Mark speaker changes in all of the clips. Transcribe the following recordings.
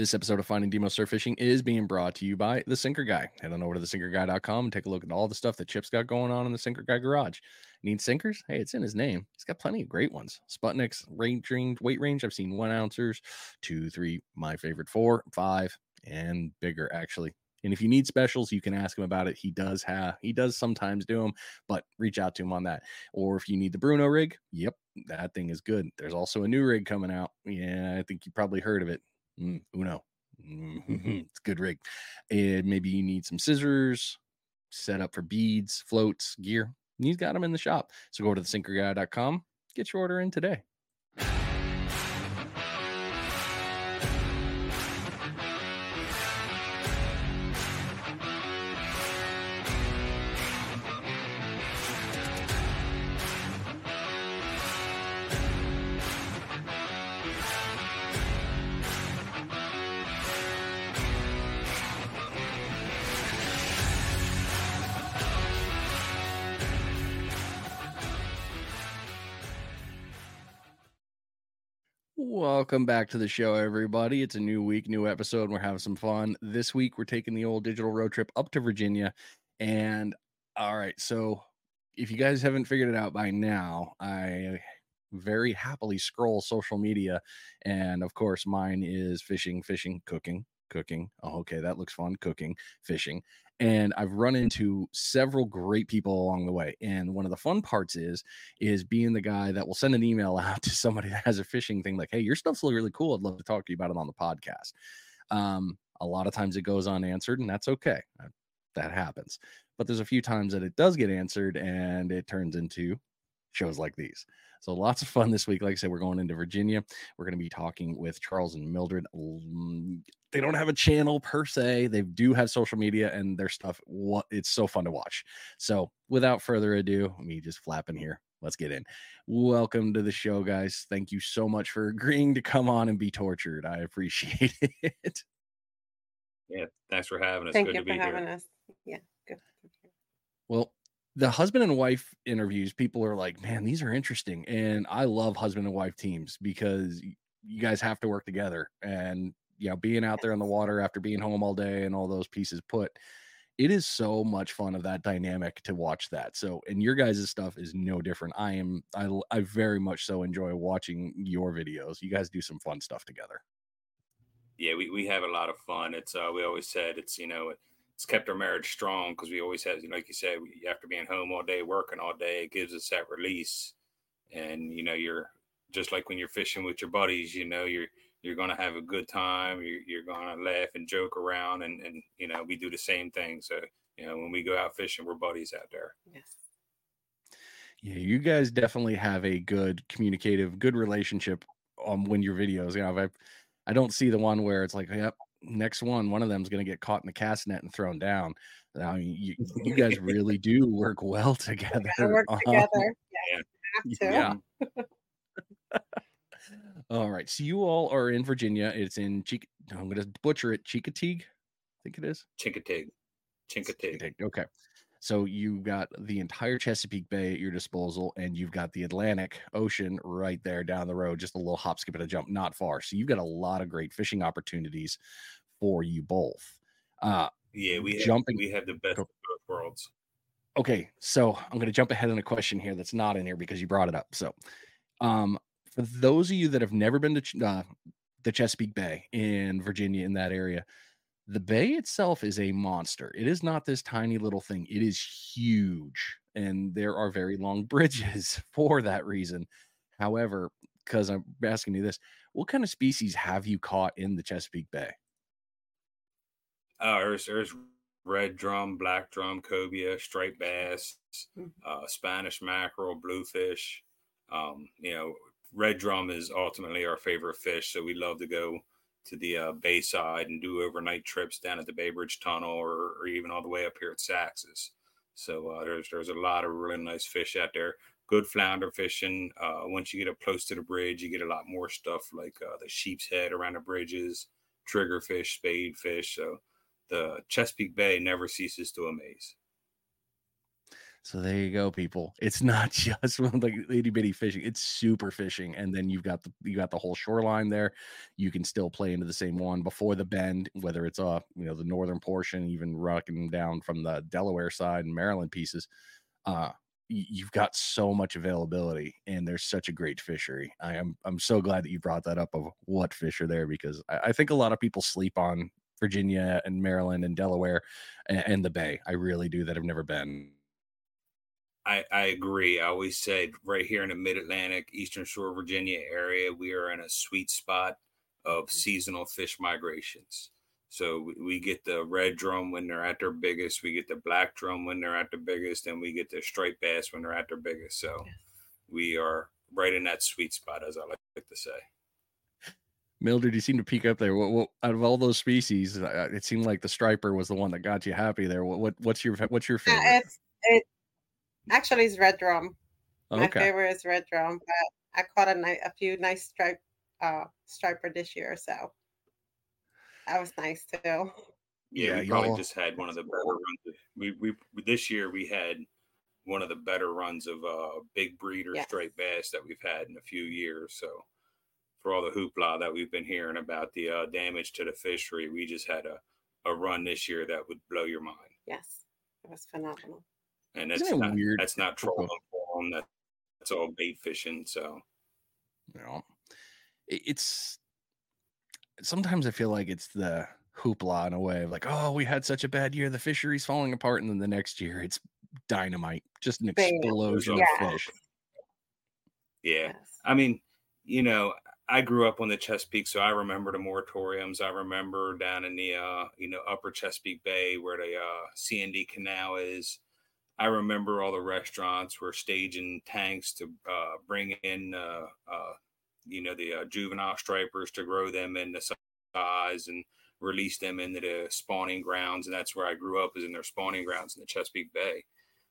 Speaker 1: This episode of Finding Demo Surf Fishing is being brought to you by The Sinker Guy. Head on over to thesinkerguy.com and take a look at all the stuff that Chip's got going on in the Sinker Guy garage. Need sinkers? Hey, it's in his name. He's got plenty of great ones. Sputniks, range, range weight range. I've seen one ounces, two, three, my favorite, four, five, and bigger actually. And if you need specials, you can ask him about it. He does have, he does sometimes do them, but reach out to him on that. Or if you need the Bruno rig, yep, that thing is good. There's also a new rig coming out. Yeah, I think you probably heard of it. Mm, Uno. Mm-hmm. It's a good rig. And maybe you need some scissors, set up for beads, floats, gear. He's got them in the shop. So go to thesinkerguy.com, get your order in today. Welcome back to the show, everybody. It's a new week, new episode. We're having some fun. This week, we're taking the old digital road trip up to Virginia. And all right, so if you guys haven't figured it out by now, I very happily scroll social media. And of course, mine is fishing, fishing, cooking, cooking. Oh, okay, that looks fun. Cooking, fishing. And I've run into several great people along the way. And one of the fun parts is is being the guy that will send an email out to somebody that has a fishing thing like, "Hey, your stuff's really cool. I'd love to talk to you about it on the podcast." Um, a lot of times it goes unanswered, and that's okay. That happens. But there's a few times that it does get answered, and it turns into shows like these. So lots of fun this week. Like I said, we're going into Virginia. We're going to be talking with Charles and Mildred. Mm, they don't have a channel per se. They do have social media and their stuff. What it's so fun to watch. So without further ado, me just flapping here. Let's get in. Welcome to the show, guys. Thank you so much for agreeing to come on and be tortured. I appreciate it.
Speaker 2: Yeah, thanks for having us.
Speaker 3: Thank
Speaker 2: good
Speaker 3: you
Speaker 2: to
Speaker 3: for
Speaker 2: be
Speaker 3: having
Speaker 2: here.
Speaker 3: us. Yeah, good.
Speaker 1: Well, the husband and wife interviews, people are like, man, these are interesting. And I love husband and wife teams because you guys have to work together. And, you know, being out there in the water after being home all day and all those pieces put, it is so much fun of that dynamic to watch that. So, and your guys' stuff is no different. I am, I, I very much so enjoy watching your videos. You guys do some fun stuff together.
Speaker 2: Yeah, we, we have a lot of fun. It's uh, we always said it's you know it's kept our marriage strong because we always had you know, like you said we, after being home all day working all day it gives us that release and you know you're just like when you're fishing with your buddies you know you're you're gonna have a good time you're, you're gonna laugh and joke around and and you know we do the same thing so you know when we go out fishing we're buddies out there
Speaker 3: Yes.
Speaker 1: Yeah, you guys definitely have a good communicative, good relationship on when your videos. You know, I I don't see the one where it's like, yep, next one, one of them is gonna get caught in the cast net and thrown down. I mean, you, you guys really do work well together.
Speaker 3: Gotta work
Speaker 1: Um,
Speaker 3: together.
Speaker 2: yeah.
Speaker 3: Yeah, have to.
Speaker 1: yeah. all right. So you all are in Virginia. It's in Chick. I'm gonna butcher it. Chickateague, I think it is.
Speaker 2: chinkatig chinkatig
Speaker 1: Chincoteague, Okay. So you've got the entire Chesapeake Bay at your disposal, and you've got the Atlantic Ocean right there down the road, just a little hop, skip, and a jump, not far. So you've got a lot of great fishing opportunities for you both. Uh,
Speaker 2: yeah we have,
Speaker 1: Jumping-
Speaker 2: we have the best of both worlds
Speaker 1: okay, so I'm going to jump ahead on a question here that's not in here because you brought it up. So, um, for those of you that have never been to uh, the Chesapeake Bay in Virginia, in that area, the bay itself is a monster. It is not this tiny little thing, it is huge, and there are very long bridges for that reason. However, because I'm asking you this, what kind of species have you caught in the Chesapeake Bay?
Speaker 2: Uh, there's there's red drum, black drum, cobia, striped bass,
Speaker 3: Mhm.
Speaker 2: uh, Spanish mackerel, bluefish. Um, you know, red drum is ultimately our favorite fish, so we love to go to the uh, Bayside and do overnight trips down at the Bay Bridge Tunnel, or, or even all the way up here at Saxis. So uh, there's there's a lot of really nice fish out there. Good flounder fishing. Uh, once you get up close to the bridge, you get a lot more stuff like uh, the sheep's head around the bridges, triggerfish, spade fish. So the Chesapeake Bay never ceases to amaze.
Speaker 1: So there you go, people. It's not just like itty bitty fishing; it's super fishing, and then you've got the you got the whole shoreline there. You can still play into the same one before the bend, whether it's uh you know the northern portion, even rocking down from the Delaware side and Maryland pieces. Uh, you've got so much availability, and there's such a great fishery. I am I'm so glad that you brought that up of what fish are there because I, I think a lot of people sleep on Virginia and Maryland and Delaware and, and the Bay. I really do that have never been.
Speaker 2: I, I agree. I always said right here in the Mid Atlantic, Eastern Shore, Virginia area, we are in a sweet spot of mm. seasonal fish migrations. So we, we get the red drum when they're at their biggest, we get the black drum when they're at their biggest, and we get the striped bass when they're at their biggest. So we are right in that sweet spot, as I like to say.
Speaker 1: Mildred, you seem to peek up there. What, what out of all those species, it seemed like the striper was the one that got you happy there. What, what what's your what's your favorite?
Speaker 3: Uh, it's, it actually it's red drum. Okay. My favorite is red drum, but I caught a, ni- a few nice stripe uh, striper this year, so that was nice too.
Speaker 2: Yeah, yeah we probably just had one of the better runs. We we this year we had one of the better runs of uh big breeder yes. straight bass that we've had in a few years. So for all the hoopla that we've been hearing about the uh, damage to the fishery, we just had a a run this year that would blow your mind.
Speaker 3: Yes, it was phenomenal
Speaker 2: and that's not weird. That's not trolling for them. That, that's all bait fishing. So,
Speaker 1: you know, it's sometimes I feel like it's the hoopla in a way of like, oh, we had such a bad year, the fishery's falling apart, and then the next year it's dynamite, just an explosion yeah. of fish.
Speaker 2: Yeah, yes. I mean, you know, I grew up on the Chesapeake, so I remember the moratoriums. I remember down in the uh, you know upper Chesapeake Bay where the uh, C&D Canal is. I remember all the restaurants were staging tanks to uh, bring in, uh, uh, you know, the uh, juvenile stripers to grow them in the size and release them into the spawning grounds. And that's where I grew up, is in their spawning grounds in the Chesapeake Bay.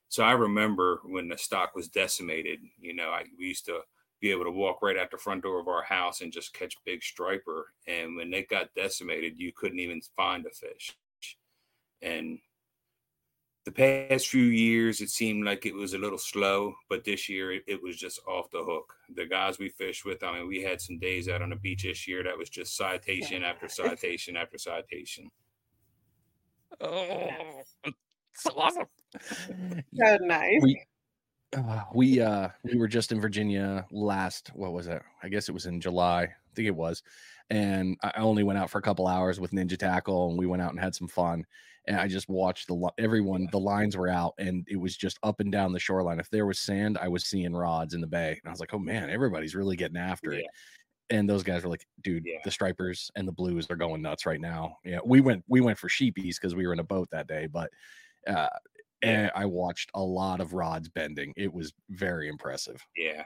Speaker 2: So I remember when the stock was decimated. You know, I we used to be able to walk right out the front door of our house and just catch big striper. And when they got decimated, you couldn't even find a fish. And the past few years it seemed like it was a little slow but this year it, it, was just off the hook. The guys we fished with i mean we had some days out on the beach this year that was just citation after citation after citation.
Speaker 1: Oh so awesome
Speaker 3: so nice.
Speaker 1: We, uh, we uh we were just in virginia last what was it? I guess it was in july i think it was. And i only went out for a couple hours with ninja tackle and we went out and had some fun and I just watched the everyone. The lines were out, and it was just up and down the shoreline. If there was sand, I was seeing rods in the bay, and I was like, "Oh man, everybody's really getting after yeah. it." And those guys were like, "Dude, yeah. the stripers and the blues are going nuts right now." Yeah, we went we went for sheepies because we were in a boat that day, but uh, and I watched a lot of rods bending. It was very impressive.
Speaker 2: Yeah.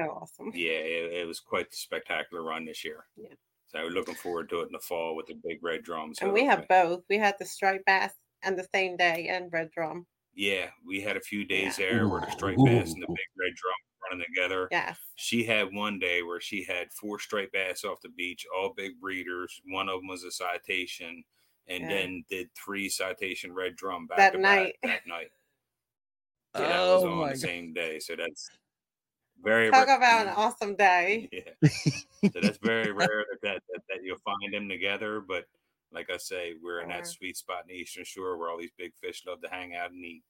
Speaker 3: Oh, awesome.
Speaker 2: Yeah, it, it was quite the spectacular run this year.
Speaker 3: Yeah.
Speaker 2: So we're looking forward to it in the fall with the big red drums.
Speaker 3: And we have both. We had the striped bass and the same day and red drum.
Speaker 2: Yeah, we had a few days yeah. there where the striped bass and the big red drum running together.
Speaker 3: Yes.
Speaker 2: She had one day where she had four striped bass off the beach, all big breeders. One of them was a citation, and yeah. then did three citation red drum back
Speaker 3: that night.
Speaker 2: that night. Yeah, that oh was on the God. same day. So that's very
Speaker 3: talk about an awesome day.
Speaker 2: Yeah. so that's very rare that, that, that that you'll find them together. But like I say, we're in that sweet spot in the Eastern Shore where all these big fish love to hang out and eat.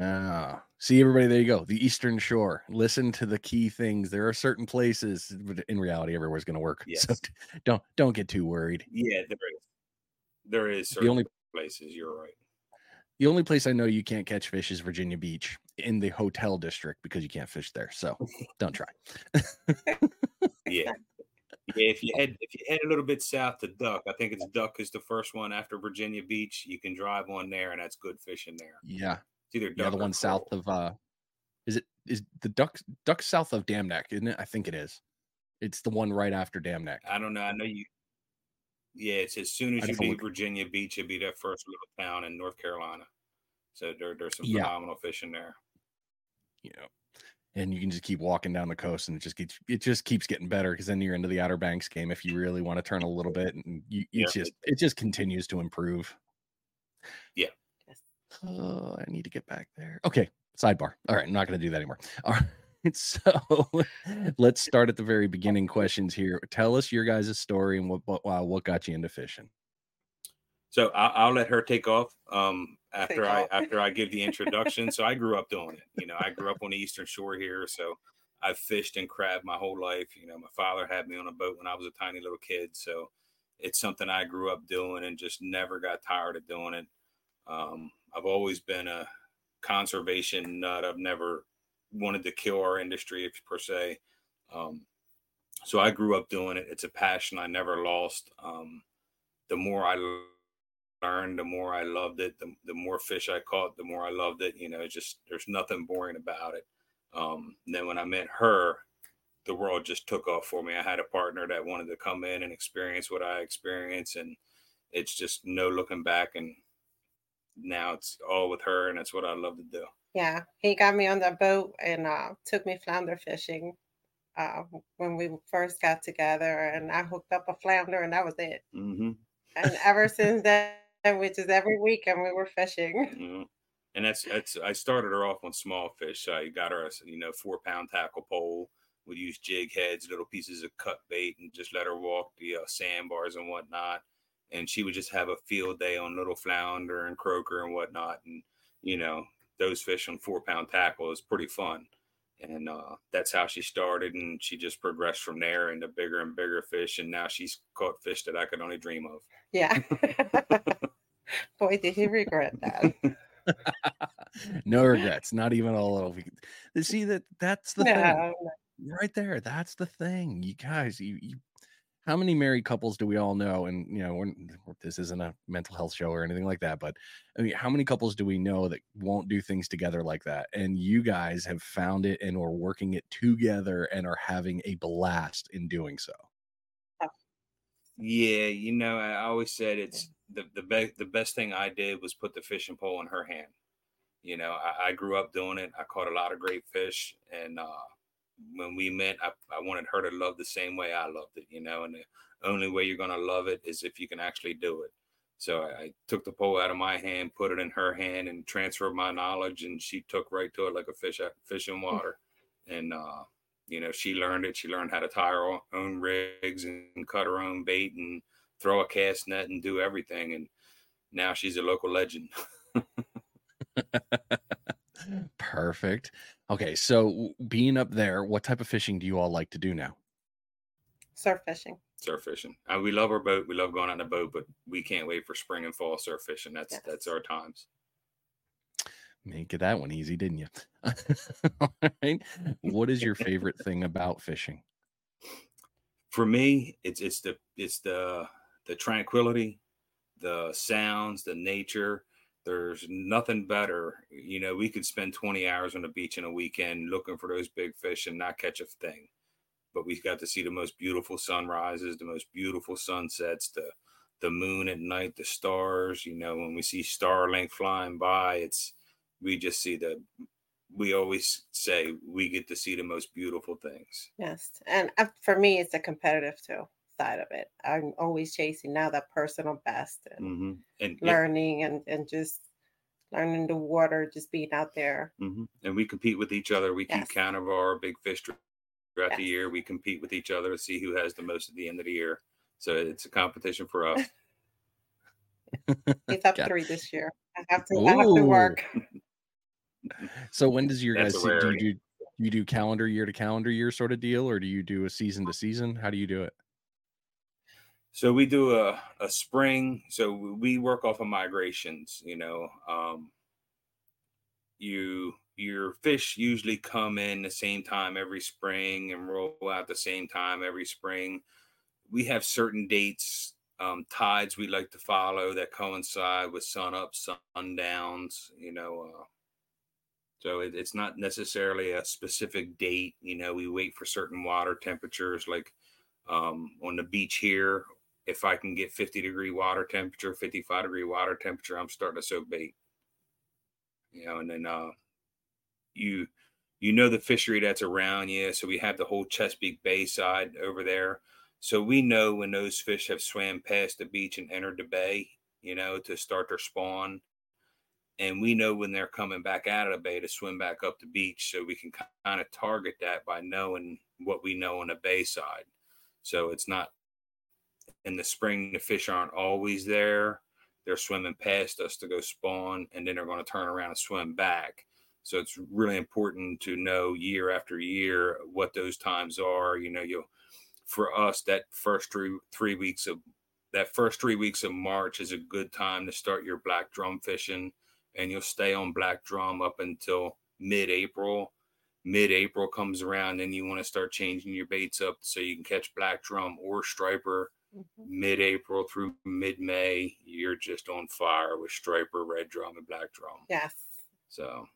Speaker 1: Ah, see everybody. There you go. The Eastern Shore. Listen to the key things. There are certain places, but in reality, everywhere's going to work. Yes. So don't don't get too worried.
Speaker 2: Yeah, there is. There is the only places. You're right.
Speaker 1: The only place I know you can't catch fish is Virginia Beach in the hotel district because you can't fish there. So don't try.
Speaker 2: yeah. Yeah, if you head if you head a little bit south to Duck, I think it's Duck is the first one after Virginia Beach. You can drive on there, and that's good fishing there.
Speaker 1: Yeah,
Speaker 2: it's either
Speaker 1: Duck yeah, the one south of uh, is it is the Duck Duck south of Dam Neck, isn't it? I think it is. It's the one right after Dam Neck.
Speaker 2: I don't know. I know you. Yeah, it's as soon as you leave Virginia Beach, it'll be that first little town in North Carolina. So there, there's some yeah. phenomenal fishing there.
Speaker 1: Yeah. and you can just keep walking down the coast, and it just keeps it just keeps getting better because then you're into the Outer Banks game if you really want to turn a little bit, and you, it's yeah. just it just continues to improve.
Speaker 2: Yeah.
Speaker 1: Oh, I need to get back there. Okay, sidebar. All right, I'm not going to do that anymore. All right. So let's start at the very beginning questions here. Tell us your guys' story and what what, what got you into fishing.
Speaker 2: So I'll, I'll let her take off um, after I after I give the introduction. so I grew up doing it. You know, I grew up on the Eastern Shore here, so I've fished and crabbed my whole life. You know, my father had me on a boat when I was a tiny little kid, so it's something I grew up doing and just never got tired of doing it. Um, I've always been a conservation nut. I've never wanted to kill our industry per se. Um, so I grew up doing it. It's a passion I never lost. Um, the more I learned, the more I loved it. The, the more fish I caught, the more I loved it. You know, just there's nothing boring about it. Um, then when I met her, the world just took off for me. I had a partner that wanted to come in and experience what I experienced, and it's just no looking back. And now it's all with her, and that's what I love to do.
Speaker 3: Yeah, he got me on the boat and uh, took me flounder fishing uh, when we first got together, and I hooked up a flounder, and that was it. Mm-hmm. And ever since then, which is every weekend, we were fishing.
Speaker 2: Mm-hmm. And that's that's I started her off on small fish. I got her a you know four pound tackle pole. Would use jig heads, little pieces of cut bait, and just let her walk the uh, sandbars and whatnot. And she would just have a field day on little flounder and croaker and whatnot. And you know, those fish on four pound tackle is pretty fun. And uh, that's how she started. And she just progressed from there into bigger and bigger fish. And now she's caught fish that I could only dream of.
Speaker 3: Yeah. Boy, did he regret that.
Speaker 1: no regrets, not even a little. See that that's the no, thing right there. That's the thing, you guys. You, you how many married couples do we all know? And you know, this isn't a mental health show or anything like that, but I mean, how many couples do we know that won't do things together like that? And you guys have found it and are working it together and are having a blast in doing so.
Speaker 2: Yeah, you know, I always said it's the the best the best thing I did was put the fishing pole in her hand. You know, I, I grew up doing it. I caught a lot of great fish, and uh, when we met, I, I wanted her to love the same way I loved it, you know, and the only way you're going to love it is if you can actually do it. So I, I, took the pole out of my hand, put it in her hand, and transferred my knowledge, and she took right to it like a fish fish in water. And uh, you know, she learned it. She learned how to tie her own rigs and cut her own bait and throw a cast net and do everything. And now she's a local legend.
Speaker 1: Perfect. Okay, so being up there, what type of fishing do you all like to do now?
Speaker 3: Surf fishing.
Speaker 2: Surf fishing. Uh, we love our boat. We love going on the boat, but we can't wait for spring and fall surf fishing. That's yes. that's our times.
Speaker 1: Make it that one easy, didn't you? all right. What is your favorite thing about fishing?
Speaker 2: For me, it's it's the it's the the tranquility, the sounds, the nature there's nothing better. You know, we could spend 20 hours on the beach in a weekend looking for those big fish and not catch a thing. But we've got to see the most beautiful sunrises, the most beautiful sunsets, the the moon at night, the stars. You know, when we see Starlink flying by, it's we just see the. We always say we get to see the most beautiful things.
Speaker 3: Yes, and uh, for me, it's a competitive too side of it. I'm always chasing now that personal best and, mm-hmm. and learning yeah. and, and just learning the water, just being out there.
Speaker 2: Mm-hmm. And we compete with each other. We yes. keep count of our big fish throughout yes. the year. We compete with each other to see who has the most at the end of the year. So it's a competition for us.
Speaker 3: it's up three this year. I have to, I have to work.
Speaker 1: so when does your guys do you do you do calendar year to calendar year sort of deal or do you do a season to season? How do you do it?
Speaker 2: So we do a, a spring. So we work off of migrations. You know, um, you your fish usually come in the same time every spring and roll out the same time every spring. We have certain dates, um, tides we like to follow that coincide with sun up, sundowns. You know, uh, so it, it's not necessarily a specific date. You know, we wait for certain water temperatures, like um, on the beach here if I can get 50 degree water temperature, 55 degree water temperature, I'm starting to soak bait. You know, and then uh you you know the fishery that's around you. So we have the whole Chesapeake Bay side over there. So we know when those fish have swam past the beach and entered the bay, you know, to start their spawn. and we know when they're coming back out of the bay to swim back up the beach so we can kind of target that by knowing what we know on the bay side so it's not in the spring the fish aren't always there they're swimming past us to go spawn and then they're going to turn around and swim back so it's really important to know year after year what those times are you know you for us that first three three weeks of that first three weeks of march is a good time to start your black drum fishing and you'll stay on black drum up until mid-April. Mid-April comes around, and you want to start changing your baits up so you can catch black drum or striper. Mm-hmm. Mid-April through mid-May, you're just on fire with striper, red drum, and black drum.
Speaker 3: Yes.
Speaker 2: So.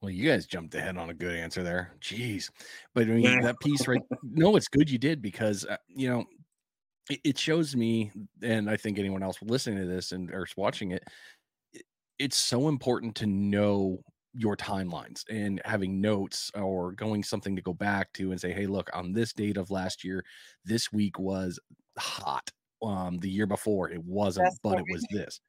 Speaker 1: Well, you guys jumped ahead on a good answer there. Jeez, but I mean yeah. that piece right. no, it's good you did because uh, you know it shows me, and I think anyone else listening to this and or watching it, it's so important to know your timelines and having notes or going something to go back to and say hey look on this date of last year this week was hot um the year before it wasn't That's but it was this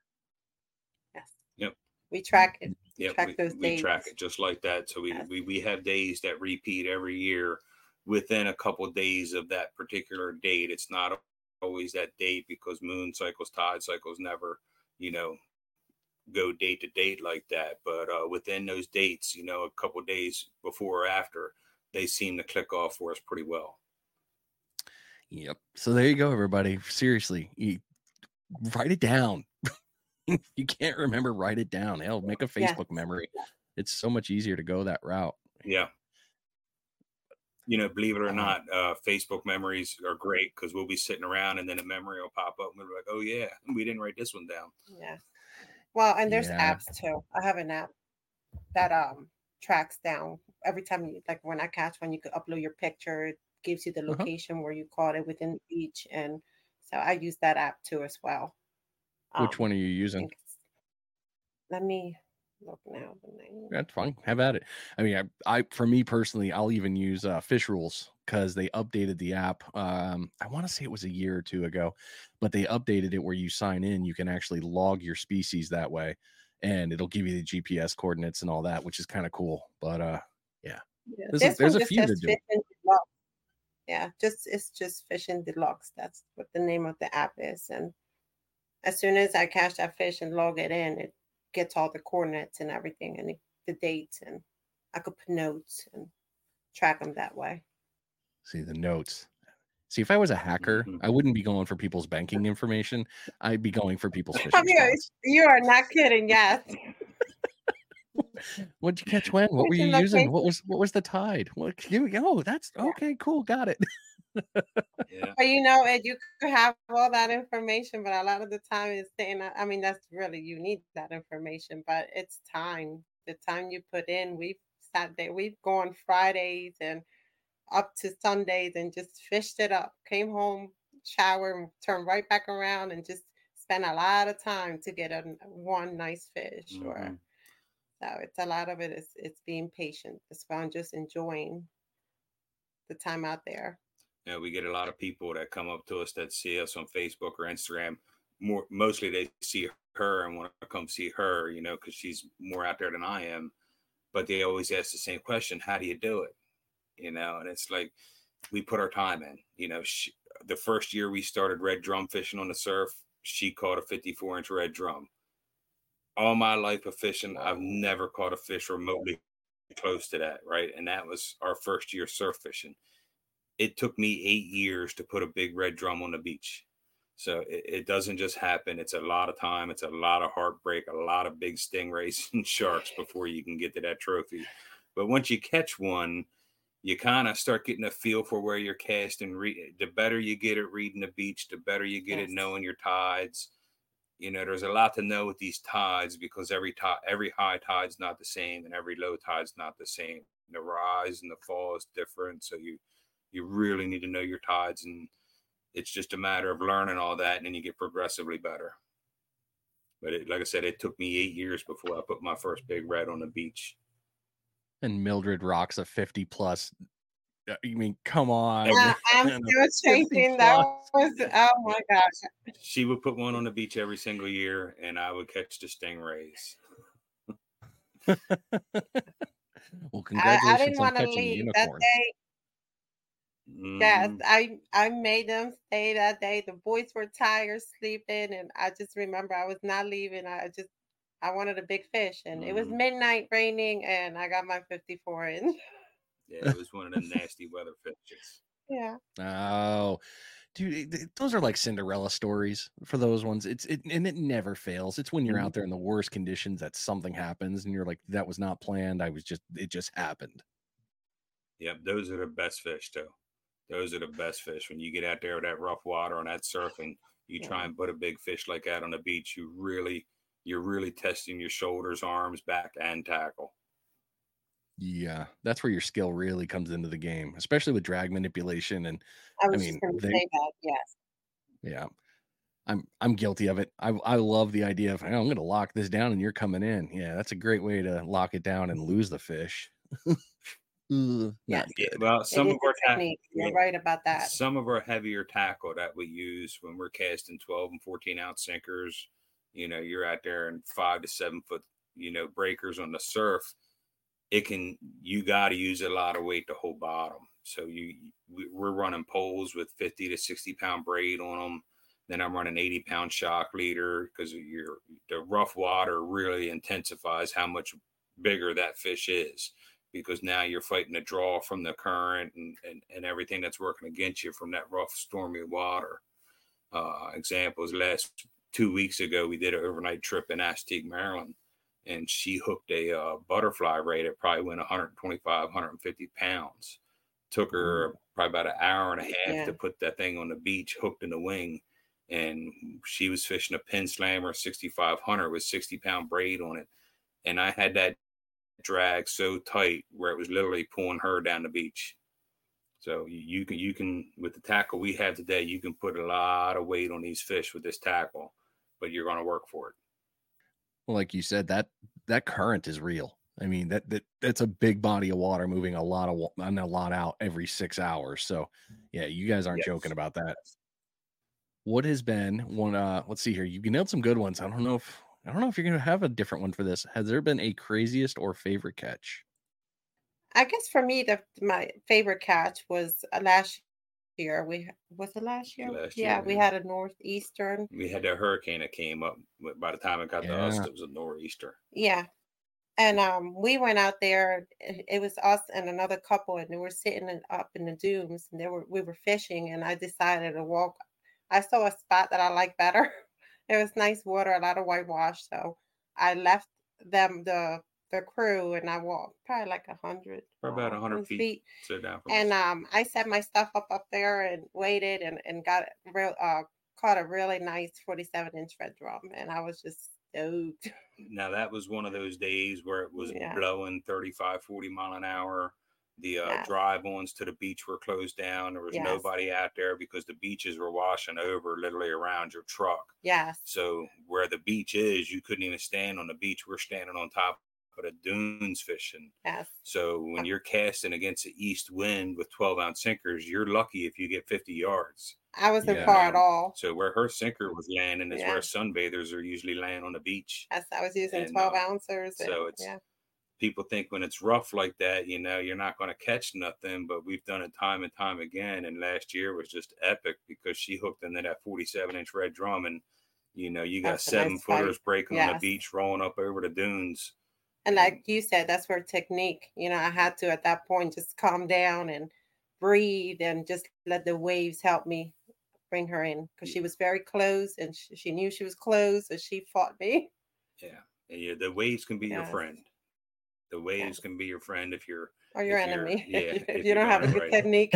Speaker 3: yes
Speaker 2: yep
Speaker 3: we track it
Speaker 2: yep track we, we track it just like that so we, yes. we we have days that repeat every year within a couple of days of that particular date it's not always that date because moon cycles tide cycles never you know go date to date like that. But uh, within those dates, you know, a couple days before or after, they seem to click off for us pretty well.
Speaker 1: Yep. So there you go, everybody. Seriously, you write it down. you can't remember, write it down. Hell, make a Facebook yeah. memory. It's so much easier to go that route.
Speaker 2: Yeah. You know, believe it or uh-huh. not, uh, Facebook memories are great because we'll be sitting around and then a memory will pop up and we'll be like, oh, yeah, we didn't write this one down.
Speaker 3: Yeah. Well, and there's yeah. apps too. I have an app that um tracks down every time you like when I catch one, you could upload your picture. Gives you the uh-huh. location uh-huh. where you caught it within the beach, and so I use that app too as well.
Speaker 1: Which um, one are you using?
Speaker 3: Let me look now. The name.
Speaker 1: That's fine. Have at it. I mean, I, I for me personally, I'll even use uh, Fish Rules because they updated the app. Um, I want to say it was a year or two ago, but they updated it where you sign in, you can actually log your species that way, and it'll give you the GPS coordinates and all that, which is kind of cool. But uh, yeah,
Speaker 3: yeah. There's, there's a few to do. Yeah, just it's just fishing deluxe. That's what the name of the app is, and as soon as I catch that fish and log it in, it gets all the coordinates and everything and the dates, and I could put notes and track them that way.
Speaker 1: See the notes. See, if I was a hacker, mm-hmm. I wouldn't be going for people's banking information. I'd be going for people's fishing
Speaker 3: You are not kidding. Yes.
Speaker 1: What'd you catch when? What were you using? What was what was the tide? What here we go. That's okay, cool, got it.
Speaker 3: yeah. But you know, Ed, you could have all that information, but a lot of the time it's saying I mean, that's really you need that information, but it's time. The time you put in, we've sat there, we've gone Fridays and up to Sundays and just fished it up. Came home, showered, turned right back around, and just spent a lot of time to get a one nice fish. Mm-hmm. Or so it's a lot of it is it's being patient It's and just enjoying the time out there.
Speaker 2: Yeah, we get a lot of people that come up to us that see us on Facebook or Instagram. More mostly they see her and want to come see her, you know, because she's more out there than I am. But they always ask the same question: How do you do it? you know, and it's like we put our time in. You know, she, the first year we started red drum fishing on the surf, she caught a 54 inch red drum. All my life of fishing, I've never caught a fish remotely close to that, right? And that was our first year surf fishing. It took me eight years to put a big red drum on the beach. So it, it, doesn't just happen. It's a lot of time. It's a lot of heartbreak, a lot of big stingrays and sharks before you can get to that trophy. But once you catch one, you kind of start getting a feel for where you're casting. Re- the better you get at reading the beach, the better you get yes. at knowing your tides. You know, there's a lot to know with these tides because every tide, every high tide's not the same, and every low tide's not the same. The rise and the fall is different, so you you really need to know your tides, and it's just a matter of learning all that, and then you get progressively better. But it, like I said, it took me eight years before I put my first big red on the beach
Speaker 1: and Mildred rocks a 50 plus. Uh, I mean, come on.
Speaker 3: Yeah, I'm still chasing that was oh my gosh.
Speaker 2: She would put one on the beach every single year and I would catch the stingrays.
Speaker 1: well, congratulations I, I didn't
Speaker 3: want to leave that day. Yes, mm. I I made them stay that day. The boys were tired, sleeping, and I just remember I was not leaving. I just I wanted a big fish, and mm. it was mm-hmm. midnight, raining, and I got my fifty four in.
Speaker 2: yeah, it was one of the nasty weather fishes.
Speaker 3: Yeah.
Speaker 1: Oh, dude, those are like Cinderella stories for those ones. It's it and it never fails. It's when you're mm. out there in the worst conditions that something happens, and you're like, that was not planned. I was just it just happened.
Speaker 2: Yep, those are the best fish too. Those are the best fish. When you get out there with that rough water on that surfing, you yeah. try and put a big fish like that on the beach. You really, you're really testing your shoulders, arms, back, and tackle.
Speaker 1: Yeah, that's where your skill really comes into the game, especially with drag manipulation. And
Speaker 3: I, I mean, they, that, yes.
Speaker 1: Yeah, I'm I'm guilty of it. I I love the idea of I'm going to lock this down and you're coming in. Yeah, that's a great way to lock it down and lose the fish.
Speaker 3: yeah. Well, some of our technique. Ta- You're right about that.
Speaker 2: Some of our heavier tackle that we use when we're casting 12 and 14 ounce sinkers, you know, you're out there in five to seven foot, you know, breakers on the surf. It can you got to use a lot of weight to hold bottom. So you we're running poles with 50 to 60 pound braid on them. Then I'm running 80 pound shock leader because your the rough water really intensifies how much bigger that fish is because now you're fighting a draw from the current and, and, and everything that's working against you from that rough, stormy water. Uh, examples last two weeks ago, we did an overnight trip in Assateague, Maryland, and she hooked a uh, butterfly ray that probably went 125, 150 pounds. Took her mm. probably about an hour and a half yeah. to put that thing on the beach, hooked in the wing. And she was fishing a Penn Slammer 6500 with 60 pound braid on it. And I had that drag so tight where it was literally pulling her down the beach. So you can you can with the tackle we have today, you can put a lot of weight on these fish with this tackle, but you're going to work for it.
Speaker 1: Like you said, that that current is real. I mean that that that's a big body of water moving a lot of and a lot out every six hours. So yeah, you guys aren't yes. joking about that. What has been one? Uh, let's see here. You can nailed some good ones. I don't know if I don't know if you're going to have a different one for this. Has there been a craziest or favorite catch?
Speaker 3: I guess for me, the my favorite catch was uh, last year. We was it last year? Last yeah, year, we had a northeastern.
Speaker 2: We had a hurricane that came up. By the time it got yeah. to us, it was a nor'easter.
Speaker 3: Yeah, and um, we went out there. It was us and another couple, and we were sitting up in the dunes, and they were we were fishing, and I decided to walk. I saw a spot that I like better. it was nice water, a lot of whitewash. So I left them the the crew and I walked probably like a hundred
Speaker 2: about a hundred feet, feet. Sit down
Speaker 3: and um I set my stuff up up there and waited and and got real uh caught a really nice 47 inch red drum and I was just stoked.
Speaker 2: Now that was one of those days where it was yeah. blowing 35 40 mile an hour the uh, yes. drive ons to the beach were closed down. There was yes. nobody out there because the beaches were washing over literally around your truck.
Speaker 3: Yes.
Speaker 2: So where the beach is, you couldn't even stand on the beach. We're standing on top of the dunes fishing.
Speaker 3: Yes.
Speaker 2: So when you're casting against the east wind with 12 ounce sinkers, you're lucky if you get 50 yards.
Speaker 3: I wasn't yeah. far at all.
Speaker 2: So where her sinker was landing is yeah. where sunbathers are usually laying on the beach.
Speaker 3: Yes, I was using and, 12 uh, ounces.
Speaker 2: So it's yeah people think when it's rough like that, you know, you're not going to catch nothing. But we've done it time and time again. And last year was just epic because she hooked into that 47 inch red drum, and you know, you got that's seven nice footers fight. breaking yes. on the beach, rolling up over the dunes.
Speaker 3: And mm-hmm. like you said, that's where technique. You know, I had to at that point just calm down and breathe and just let the waves help me bring her in because she was very close and she, she, knew she was close, and she fought me.
Speaker 2: Yeah, yeah. The waves can be yes. your friend the waves can be your friend if you're
Speaker 3: or your enemy. You're, yeah, if you don't have a good right. technique.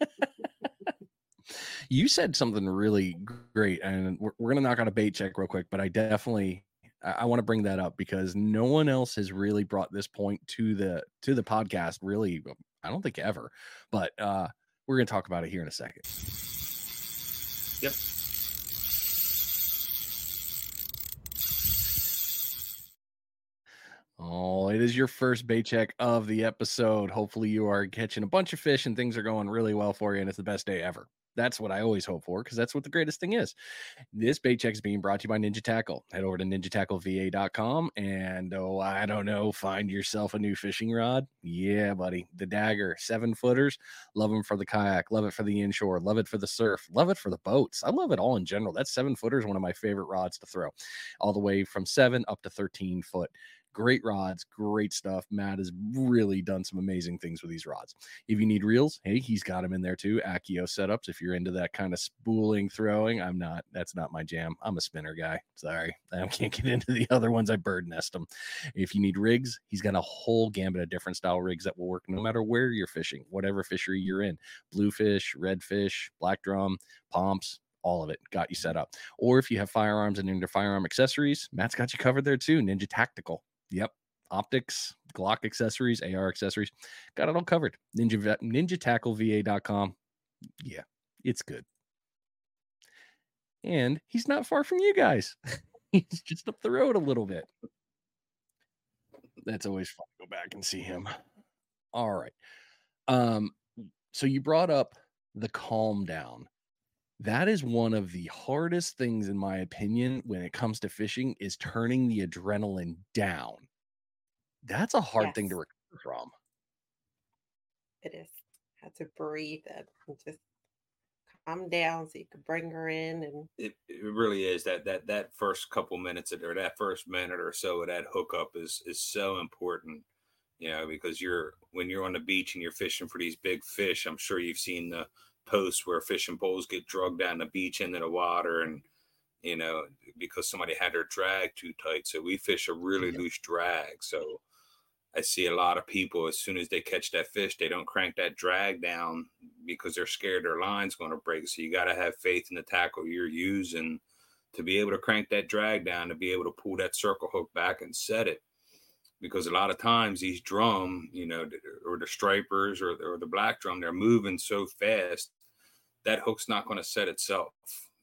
Speaker 1: you said something really great, and we're, we're gonna knock on a bait check real quick, but I definitely I, I want to bring that up because no one else has really brought this point to the to the podcast. Really, I don't think ever, but uh, we're gonna talk about it here in a second.
Speaker 2: Yep.
Speaker 1: Oh, it is your first bait check of the episode. Hopefully, you are catching a bunch of fish and things are going really well for you, and it's the best day ever. That's what I always hope for because that's what the greatest thing is. This bait check is being brought to you by Ninja Tackle. Head over to ninjatackleva.com and oh, I don't know, find yourself a new fishing rod. Yeah, buddy. The dagger, seven footers. Love them for the kayak, love it for the inshore, love it for the surf, love it for the boats. I love it all in general. That seven footer is one of my favorite rods to throw, all the way from seven up to 13 foot great rods, great stuff. Matt has really done some amazing things with these rods. If you need reels, hey, he's got them in there too. Akios setups. If you're into that kind of spooling throwing, I'm not. That's not my jam. I'm a spinner guy. Sorry, I can't get into the other ones. I bird nest them. If you need rigs, he's got a whole gambit of different style rigs that will work no matter where you're fishing, whatever fishery you're in. Bluefish, redfish, black drum, pomps, all of it got you set up. Or if you have firearms and into firearm accessories, Matt's got you covered there too. Ninja Tactical. Yep. Optics, Glock accessories, AR accessories. Got it all covered. Ninja Ninja Tackle VA.com. Yeah, it's good. And he's not far from you guys. he's just up the road a little bit. That's always fun to go back and see him. All right. Um, so you brought up the calm down. That is one of the hardest things, in my opinion, when it comes to fishing, is turning the adrenaline down. That's a hard yes. thing to recover from.
Speaker 3: It is. Have to breathe it and just calm down so you can bring her in and
Speaker 2: it, it really is that that that first couple minutes or that first minute or so of that hookup is is so important you know because you're when you're on the beach and you're fishing for these big fish i'm sure you've seen the posts where fishing poles get drugged down the beach into the water and you know because somebody had their drag too tight. So we fish a really yeah. loose drag. So i see a lot of people as soon as they catch that fish they don't crank that drag down because they're scared their line's going to break. So you got to have faith in the tackle you're using to be able to crank that drag down to be able to pull that circle hook back and set it. Because a lot of times these drum, you know, or the stripers or, or the black drum, they're moving so fast that hook's not going to set itself.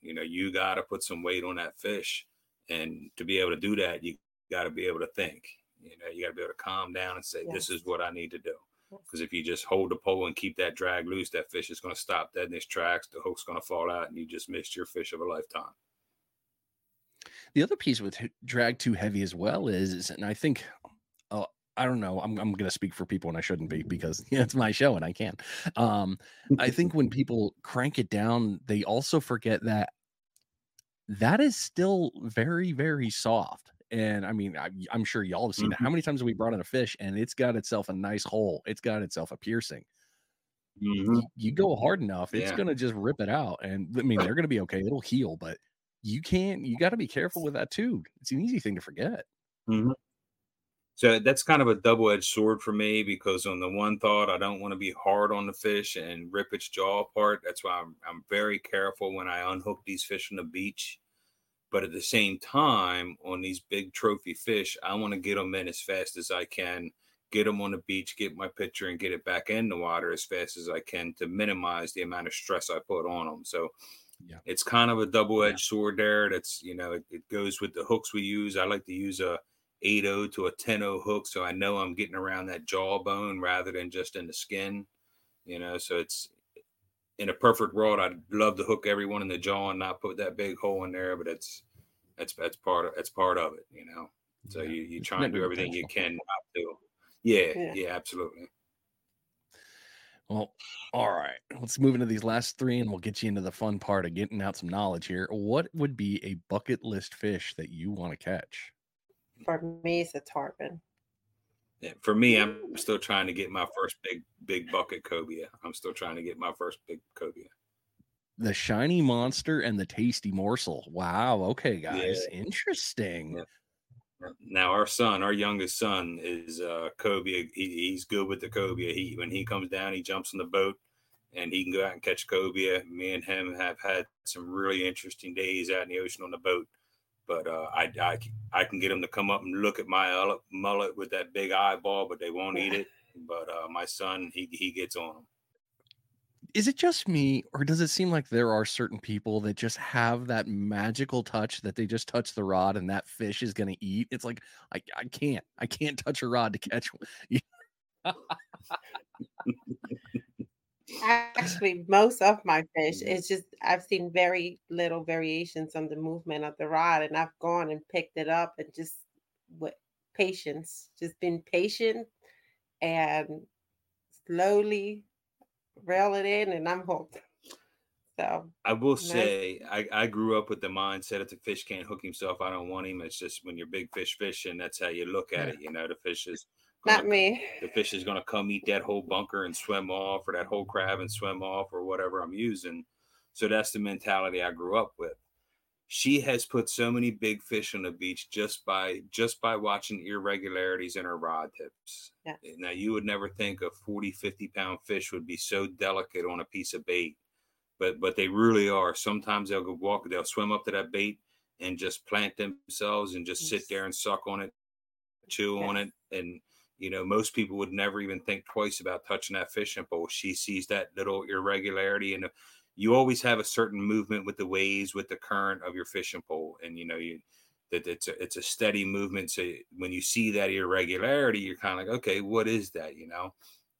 Speaker 2: You know, you got to put some weight on that fish. And to be able to do that, you got to be able to think. You know, you got to be able to calm down and say, yes. this is what I need to do. Because if you just hold the pole and keep that drag loose, that fish is going to stop dead in its tracks. The hook's going to fall out, and you just missed your fish of a lifetime.
Speaker 1: The other piece with drag too heavy as well is, is and I think I don't know. I'm I'm gonna speak for people and I shouldn't be because yeah, it's my show and I can. Um, I think when people crank it down, they also forget that that is still very very soft. And I mean, I, am sure y'all have seen mm-hmm. How many times have we brought in a fish and it's got itself a nice hole? It's got itself a piercing. Mm-hmm. You, you, go hard enough, it's yeah. gonna just rip it out. And I mean, they're gonna be okay. It'll heal, but you can't. You got to be careful with that too. It's an easy thing to forget.
Speaker 2: Mm-hmm. So that's kind of a double edged sword for me because on the one thought, I don't want to be hard on the fish and rip its jaw apart. That's why I'm, I'm very careful when I unhook these fish on the beach. But at the same time, on these big trophy fish, I want to get them in as fast as I can, get them on the beach, get my picture, and get it back in the water as fast as I can to minimize the amount of stress I put on them. So yeah. it's kind of a double edged yeah. sword there. That's, you know, it, it goes with the hooks we use. I like to use a 8.0 to a 10.0 hook, so I know I'm getting around that jawbone rather than just in the skin. You know, so it's in a perfect world, I'd love to hook everyone in the jaw and not put that big hole in there, but it's that's that's part of that's part of it, you know. So yeah. you you try and do everything you can not to. Yeah, yeah, yeah, absolutely.
Speaker 1: Well, all right. Let's move into these last three and we'll get you into the fun part of getting out some knowledge here. What would be a bucket list fish that you want to catch?
Speaker 3: For me, it's a tarpon.
Speaker 2: Yeah, for me, I'm still trying to get my first big big bucket cobia. I'm still trying to get my first big cobia.
Speaker 1: The shiny monster and the tasty morsel. Wow. Okay, guys. Yeah. Interesting.
Speaker 2: Yeah. Now our son, our youngest son, is uh cobia. He, he's good with the cobia. He when he comes down, he jumps in the boat and he can go out and catch cobia. Me and him have had some really interesting days out in the ocean on the boat but uh, I, I I can get them to come up and look at my mullet with that big eyeball, but they won't eat it. But uh, my son, he he gets on them.
Speaker 1: Is it just me, or does it seem like there are certain people that just have that magical touch that they just touch the rod and that fish is going to eat? It's like I I can't I can't touch a rod to catch one.
Speaker 3: Actually, most of my fish, it's just I've seen very little variations on the movement of the rod, and I've gone and picked it up and just with patience, just been patient and slowly reel it in, and I'm hooked. So
Speaker 2: I will say I, I grew up with the mindset if the fish can't hook himself, I don't want him. It's just when you're big fish fishing, that's how you look at it. You know, the fish is
Speaker 3: gonna, not me.
Speaker 2: The fish is gonna come eat that whole bunker and swim off, or that whole crab and swim off, or whatever I'm using. So that's the mentality I grew up with. She has put so many big fish on the beach just by just by watching irregularities in her rod tips.
Speaker 3: Yeah.
Speaker 2: Now you would never think a 40, 50 pound fish would be so delicate on a piece of bait but but they really are. Sometimes they'll go walk, they'll swim up to that bait and just plant themselves and just sit there and suck on it, chew on it, and you know most people would never even think twice about touching that fishing pole. She sees that little irregularity, and uh, you always have a certain movement with the waves, with the current of your fishing pole, and you know you that it's a it's a steady movement. So when you see that irregularity, you're kind of like, okay, what is that? You know,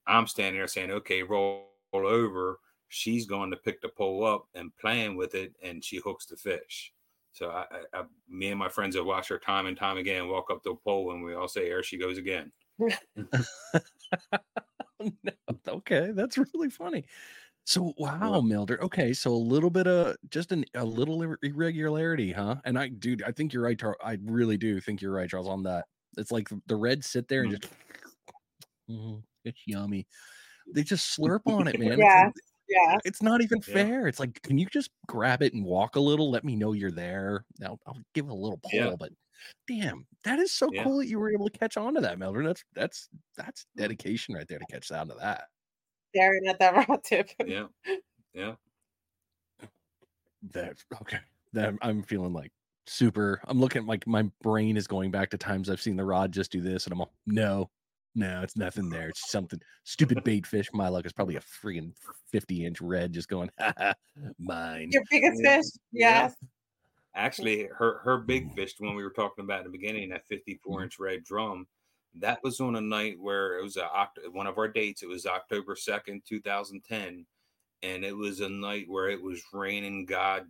Speaker 2: I'm standing there saying, okay, roll, over she's going to pick the pole up and playing with it, and she hooks the fish. So I, I, me and my friends have watched her time and time again walk up the pole, and we all say, "There she goes again."
Speaker 1: No, okay, that's really funny. So wow, Mildred. Okay, so a little bit of just an, a little irregularity, huh? And I, dude, I think you're right. Charles. I really do think you're right, Charles, on that. It's like the reds sit there and mm-hmm. just, mm, it's yummy. They just slurp on it, man.
Speaker 3: Yeah. It's,
Speaker 1: yeah. It's not even yeah. fair. It's like, can you just grab it and walk a little? Let me know you're there. Now I'll give it a little pull, yeah. but damn, that is so yeah. cool that you were able to catch on to that, Melvin. That's that's that's mm. dedication right there to catch on to that.
Speaker 3: Staring at that rod tip.
Speaker 2: Yeah. Yeah.
Speaker 1: That okay. That I'm feeling like super. I'm looking like my brain is going back to times I've seen the rod just do this, and I'm all no, no, it's nothing there. It's something stupid bait fish. My luck is probably a freaking 50 inch red just going, mine.
Speaker 3: Your biggest fish? Yes. Yeah.
Speaker 2: Actually, her her big fish, the one we were talking about in the beginning, that 54 mm-hmm. inch red drum, that was on a night where it was a, one of our dates. It was October 2nd, 2010. And it was a night where it was raining God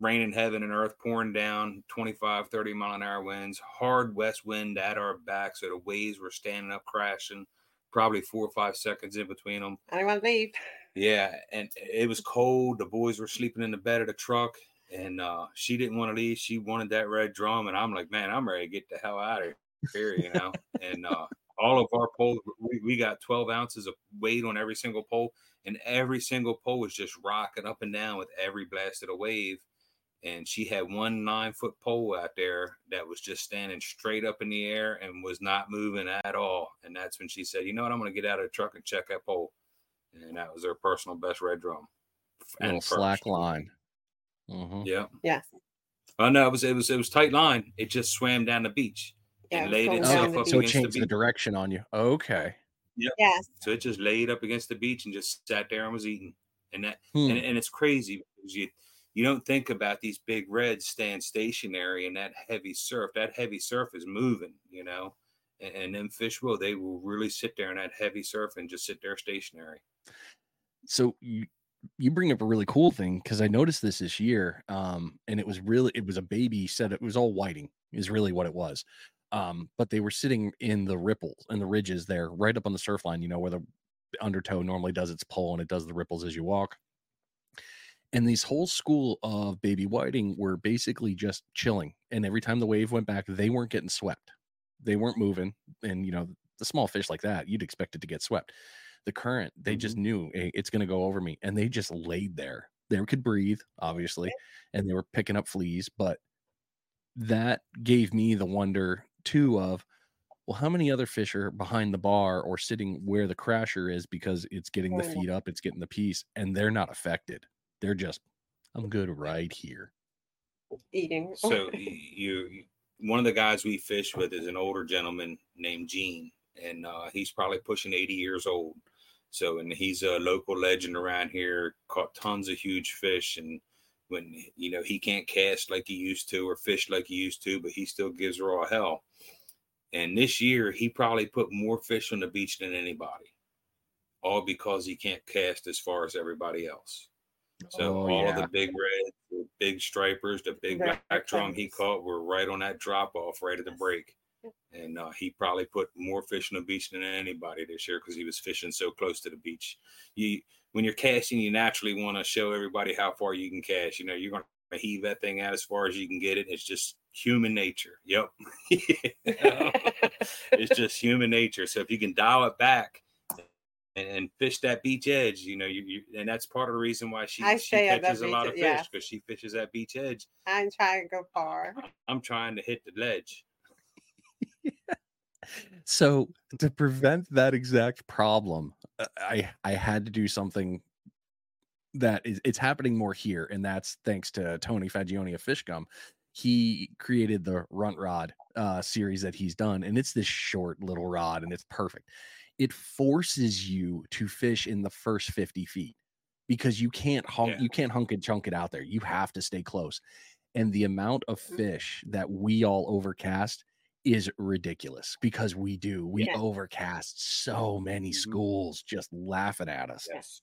Speaker 2: rain in heaven and earth pouring down 25 30 mile an hour winds hard west wind at our back so the waves were standing up crashing probably four or five seconds in between them
Speaker 3: i didn't want to leave.
Speaker 2: Yeah and it was cold the boys were sleeping in the bed of the truck and uh, she didn't want to leave she wanted that red drum and i'm like man i'm ready to get the hell out of here you know? And uh, all of our poles we, we got 12 ounces of weight on every single pole and every single pole was just rocking up and down with every blast of the wave and she had one nine foot pole out there that was just standing straight up in the air and was not moving at all. And that's when she said, "You know what? I'm going to get out of the truck and check that pole." And that was her personal best red drum.
Speaker 1: And slack line.
Speaker 2: Mm-hmm. Yeah.
Speaker 3: Yeah.
Speaker 2: Oh no, it was it was it was tight line. It just swam down the beach
Speaker 3: yeah,
Speaker 2: and
Speaker 3: laid
Speaker 2: itself up
Speaker 1: so
Speaker 2: it
Speaker 1: changed
Speaker 2: the,
Speaker 1: the, direction on you. Okay.
Speaker 2: Yep.
Speaker 3: Yes.
Speaker 2: So it just laid up against the beach and just sat there and was eating. And that hmm. and, and it's crazy because you you don't think about these big reds staying stationary in that heavy surf. That heavy surf is moving, you know, and, and then fish will they will really sit there in that heavy surf and just sit there stationary.
Speaker 1: So you you bring up a really cool thing because I noticed this this year, um, and it was really it was a baby set. It was all whiting is really what it was, um, but they were sitting in the ripples and the ridges there, right up on the surf line. You know where the undertow normally does its pull and it does the ripples as you walk and these whole school of baby whiting were basically just chilling and every time the wave went back they weren't getting swept. They weren't moving and you know the small fish like that you'd expect it to get swept. The current they mm-hmm. just knew hey, it's going to go over me and they just laid there. They could breathe obviously and they were picking up fleas but that gave me the wonder too of well how many other fish are behind the bar or sitting where the crasher is because it's getting the oh. feet up it's getting the piece and they're not affected they're just, I'm good right here.
Speaker 3: Eating.
Speaker 2: so you, one of the guys we fish with is an older gentleman named Gene, and uh, he's probably pushing 80 years old. So, and he's a local legend around here, caught tons of huge fish. And when, you know, he can't cast like he used to or fish like he used to, but he still gives raw hell. And this year, he probably put more fish on the beach than anybody all because he can't cast as far as everybody else. So oh, all yeah. the big reds, the big stripers, the big right. black drum he caught were right on that drop off right at the break. And uh, he probably put more fish on the beach than anybody this year because he was fishing so close to the beach. You when you're casting, you naturally want to show everybody how far you can cast. You know, you're gonna heave that thing out as far as you can get it. It's just human nature. Yep. it's just human nature. So if you can dial it back and, and fish that beach edge, you know, you, you, and that's part of the reason why she, I she catches a lot of fish because she fishes that beach edge.
Speaker 3: I'm trying to go far.
Speaker 2: I'm trying to hit the ledge.
Speaker 1: So to prevent that exact problem, uh, I I had to do something that is it's happening more here, and that's thanks to Tony Fagioni of Fishgum. He created the Runt Rod uh, series that he's done, and it's this short little rod, and it's perfect. It forces you to fish in the first 50 feet because you can't hunk yeah. you can't hunk and chunk it out there. You have to stay close. And the amount of mm. fish that we all overcast is ridiculous because we do. We yeah. overcast so many mm-hmm. schools just laughing at us.
Speaker 2: Yes.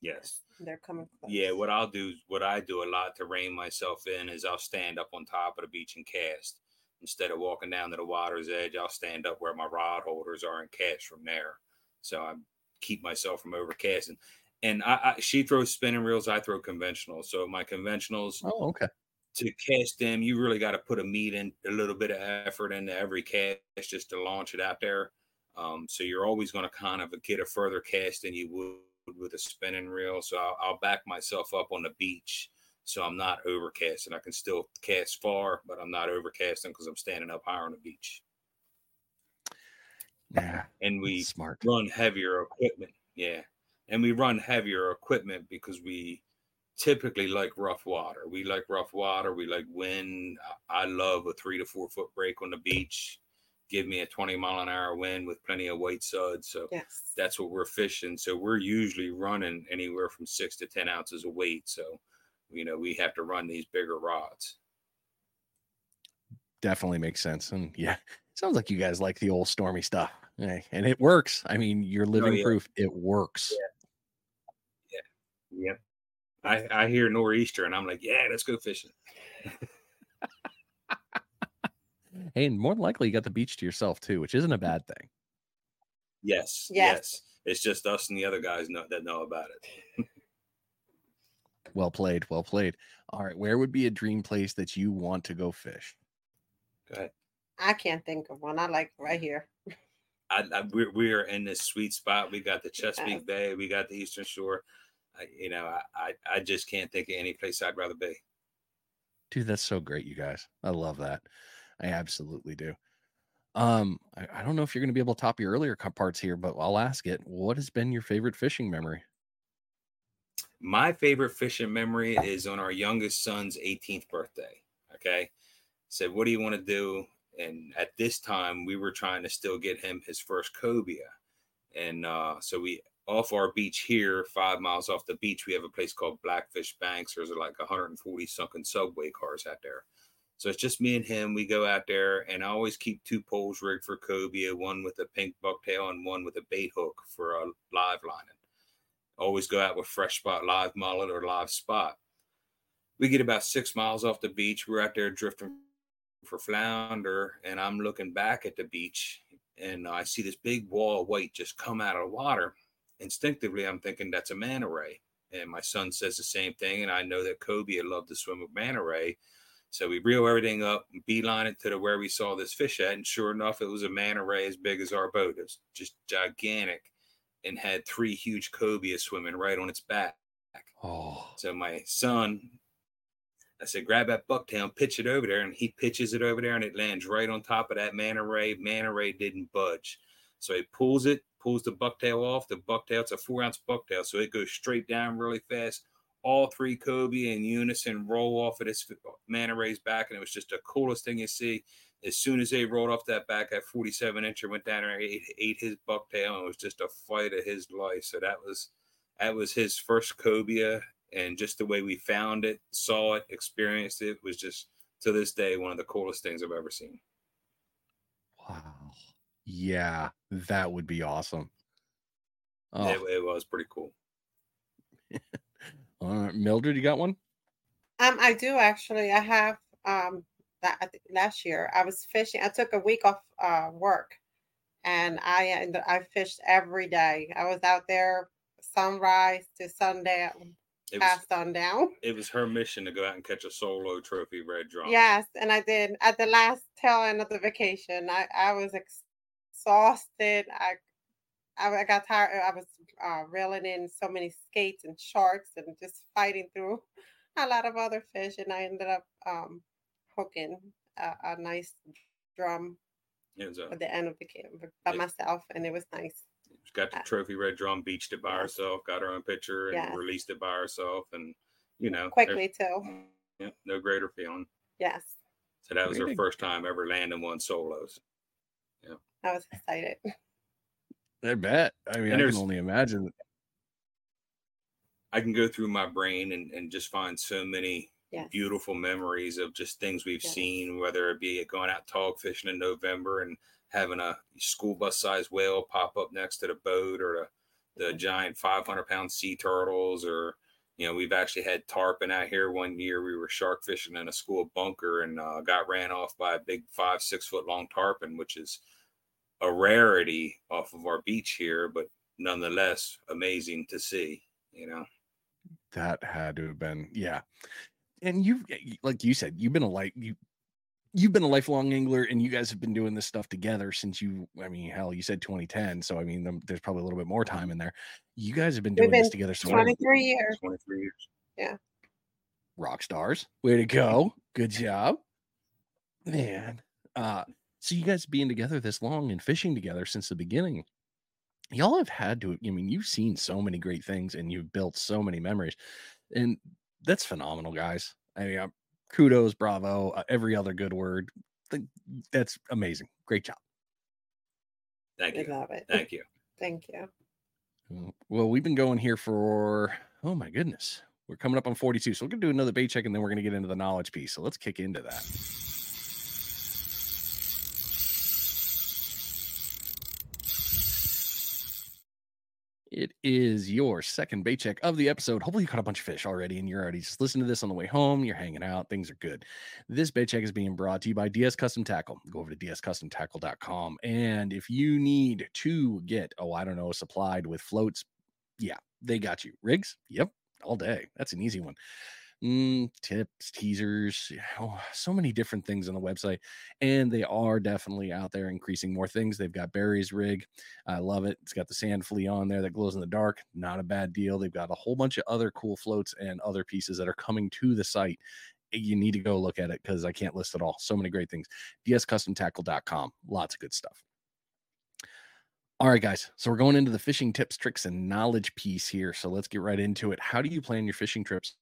Speaker 2: Yes.
Speaker 3: They're coming. Close.
Speaker 2: Yeah, what I'll do, what I do a lot to rein myself in is I'll stand up on top of the beach and cast. Instead of walking down to the water's edge, I'll stand up where my rod holders are and cast from there. So I keep myself from overcasting. And I, I she throws spinning reels, I throw conventional. So my conventionals,
Speaker 1: oh okay,
Speaker 2: to cast them, you really got to put a meat and a little bit of effort into every cast just to launch it out there. Um, so you're always going to kind of get a further cast than you would with a spinning reel. So I'll, I'll back myself up on the beach. So I'm not overcasting. I can still cast far, but I'm not overcasting because I'm standing up higher on the beach.
Speaker 1: Yeah.
Speaker 2: And we
Speaker 1: smart
Speaker 2: run heavier equipment. Yeah. And we run heavier equipment because we typically like rough water. We like rough water. We like wind. I love a three to four foot break on the beach. Give me a 20 mile an hour wind with plenty of white suds. So
Speaker 3: yes.
Speaker 2: that's what we're fishing. So we're usually running anywhere from six to 10 ounces of weight. So, you know, we have to run these bigger rods.
Speaker 1: Definitely makes sense. And yeah, sounds like you guys like the old stormy stuff. Eh, and it works. I mean, you're oh, living oh, yeah. proof it works.
Speaker 2: Yeah. Yeah. Yep. I, I hear nor'easter and I'm like, yeah, let's go fishing.
Speaker 1: hey, and more than likely you got the beach to yourself too, which isn't a bad thing.
Speaker 2: Yes, yes. yes. It's just us and the other guys know, that know about it.
Speaker 1: well played. Well played. All right. Where would be a dream place that you want to go fish?
Speaker 2: Go ahead.
Speaker 3: I can't think of one. I like right here.
Speaker 2: I, I we're, we're in this sweet spot. We got the Chesapeake Bay. We got the Eastern Shore. I, you know, I, I just can't think of any place I'd rather be.
Speaker 1: Dude, that's so great, you guys. I love that. I absolutely do. Um, I, I don't know if you're going to be able to top your earlier parts here, but I'll ask it. What has been your favorite fishing memory?
Speaker 2: My favorite fishing memory is on our youngest son's 18th birthday. Okay. Said, what do you want to do? And at this time, we were trying to still get him his first cobia. And uh, so we off our beach here, five miles off the beach, we have a place called Blackfish Banks. There's like 140 sunken subway cars out there. So it's just me and him. We go out there, and I always keep two poles rigged for cobia, one with a pink bucktail and one with a bait hook for a live lining. Always go out with fresh spot, live mullet, or live spot. We get about six miles off the beach. We're out there drifting for flounder, and I'm looking back at the beach, and I see this big wall of white just come out of the water instinctively I'm thinking that's a manta ray. And my son says the same thing. And I know that cobia loved to swim with manta ray. So we reel everything up, beeline it to the where we saw this fish at. And sure enough, it was a manta ray as big as our boat. It was just gigantic and had three huge cobia swimming right on its back.
Speaker 1: Oh.
Speaker 2: So my son, I said, grab that bucktail, pitch it over there. And he pitches it over there and it lands right on top of that manta ray. Manta ray didn't budge. So he pulls it, pulls the bucktail off. The bucktail, it's a four ounce bucktail, so it goes straight down really fast. All three cobia in unison roll off of this manta ray's back, and it was just the coolest thing you see. As soon as they rolled off that back, at 47 incher went down and ate, ate his bucktail, and it was just a fight of his life. So that was that was his first cobia, and just the way we found it, saw it, experienced it was just to this day one of the coolest things I've ever seen.
Speaker 1: Wow. Yeah, that would be awesome.
Speaker 2: Oh. It, it was pretty cool.
Speaker 1: All right, Mildred, you got one?
Speaker 3: Um, I do actually. I have um that last year. I was fishing. I took a week off uh work, and I I fished every day. I was out there sunrise to sundown, it past was, sundown.
Speaker 2: It was her mission to go out and catch a solo trophy red drum.
Speaker 3: Yes, and I did at the last tail end of the vacation. I I was exhausted. I I, got tired. I was uh, reeling in so many skates and sharks and just fighting through a lot of other fish, and I ended up um, hooking a, a nice drum at the end of the camp by yeah. myself, and it was nice.
Speaker 2: She got the uh, trophy red drum, beached it by yes. herself, got her own picture, and yes. released it by herself, and you know
Speaker 3: quickly too.
Speaker 2: Yeah, no greater feeling.
Speaker 3: Yes.
Speaker 2: So that was really? her first time ever landing one solos.
Speaker 3: Yeah. I was excited.
Speaker 1: I bet. I mean, and I can only imagine.
Speaker 2: I can go through my brain and, and just find so many yes. beautiful memories of just things we've yes. seen, whether it be going out tog fishing in November and having a school bus sized whale pop up next to the boat or the, the giant 500 pound sea turtles or you know we've actually had tarpon out here one year we were shark fishing in a school bunker and uh, got ran off by a big five six foot long tarpon which is a rarity off of our beach here but nonetheless amazing to see you know
Speaker 1: that had to have been yeah and you like you said you've been a light you you've been a lifelong angler and you guys have been doing this stuff together since you i mean hell you said 2010 so i mean there's probably a little bit more time in there. You guys have been doing been this together
Speaker 3: so 23 years.
Speaker 2: 23 years.
Speaker 3: Yeah.
Speaker 1: Rock stars. Way to go. Good job. Man uh so you guys being together this long and fishing together since the beginning y'all have had to i mean you've seen so many great things and you've built so many memories. And that's phenomenal guys. I mean I'm, kudos bravo uh, every other good word. That's amazing. Great job.
Speaker 2: Thank you.
Speaker 3: I love it.
Speaker 2: Thank you.
Speaker 3: Thank you.
Speaker 1: Well we've been going here for oh my goodness we're coming up on 42 so we're gonna do another bait check and then we're gonna get into the knowledge piece so let's kick into that It is your second bait check of the episode. Hopefully, you caught a bunch of fish already and you're already just listening to this on the way home. You're hanging out. Things are good. This bait check is being brought to you by DS Custom Tackle. Go over to dscustomtackle.com. And if you need to get, oh, I don't know, supplied with floats, yeah, they got you. Rigs? Yep, all day. That's an easy one mm, tips, teasers, oh, so many different things on the website. And they are definitely out there increasing more things. They've got Barry's rig. I love it. It's got the sand flea on there that glows in the dark. Not a bad deal. They've got a whole bunch of other cool floats and other pieces that are coming to the site. You need to go look at it because I can't list it all. So many great things. DSCustomTackle.com. Lots of good stuff. All right, guys. So we're going into the fishing tips, tricks, and knowledge piece here. So let's get right into it. How do you plan your fishing trips?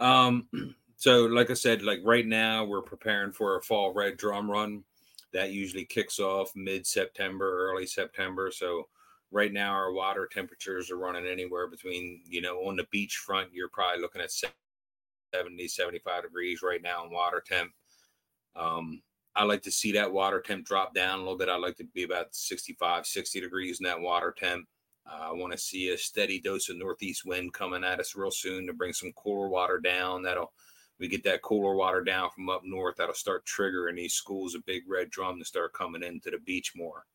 Speaker 2: Um, so like I said, like right now we're preparing for a fall red drum run that usually kicks off mid September, early September. So right now our water temperatures are running anywhere between, you know, on the beach front, you're probably looking at 70, 75 degrees right now in water temp. Um, I like to see that water temp drop down a little bit. I like to be about 65, 60 degrees in that water temp. Uh, I want to see a steady dose of northeast wind coming at us real soon to bring some cooler water down. That'll we get that cooler water down from up north. That'll start triggering these schools of big red drum to start coming into the beach more.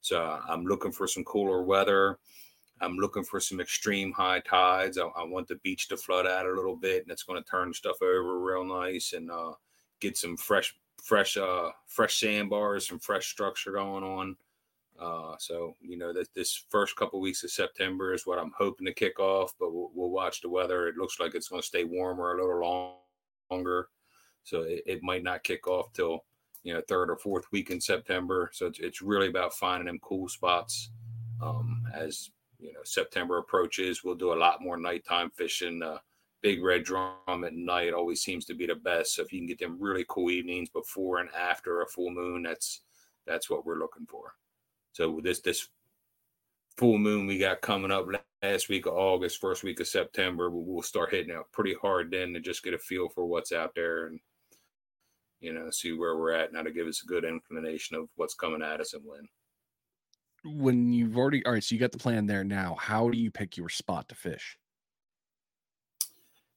Speaker 2: So I'm looking for some cooler weather. I'm looking for some extreme high tides. I, I want the beach to flood out a little bit, and it's going to turn stuff over real nice and uh, get some fresh, fresh, uh, fresh sandbars, some fresh structure going on. Uh, so you know that this first couple weeks of September is what I'm hoping to kick off, but we'll, we'll watch the weather. It looks like it's going to stay warmer a little long, longer, so it, it, might not kick off till you know third or fourth week in September. So it's, it's really about finding them cool spots. Um, as you know, September approaches, we'll do a lot more nighttime fishing. Uh, big red drum at night always seems to be the best. So if you can get them really cool evenings before and after a full moon, that's that's what we're looking for. So this this full moon we got coming up last week of August, first week of September, we'll start hitting out pretty hard then to just get a feel for what's out there and you know see where we're at now to give us a good inclination of what's coming at us and when.
Speaker 1: when you've already all right, so you got the plan there now. How do you pick your spot to fish?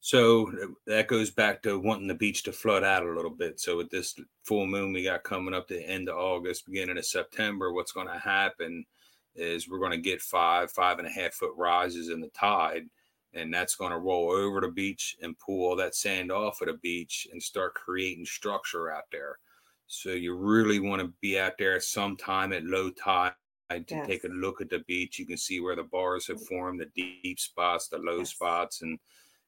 Speaker 2: So that goes back to wanting the beach to flood out a little bit. So with this full moon we got coming up to the end of August, beginning of September, what's going to happen is we're going to get five, five and a half foot rises in the tide, and that's going to roll over the beach and pull all that sand off of the beach and start creating structure out there. So you really want to be out there sometime at low tide to yes. take a look at the beach. You can see where the bars have mm. formed, the deep spots, the low yes. spots, and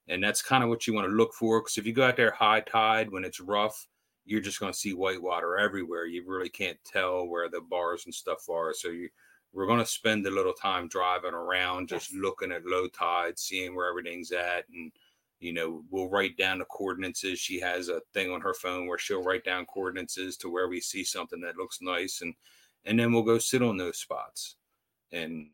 Speaker 2: and that's kind of what you want to look for. Because if you go out there high tide when it's rough, you're just going to see white water everywhere. You really can't tell where the bars and stuff are. So you we're going to spend a little time driving around, just yes. looking at low tide, seeing where everything's at, and you know we'll write down the coordinates. She has a thing on her phone where she'll write down coordinates to where we see something that looks nice, and and then we'll go sit on those spots. And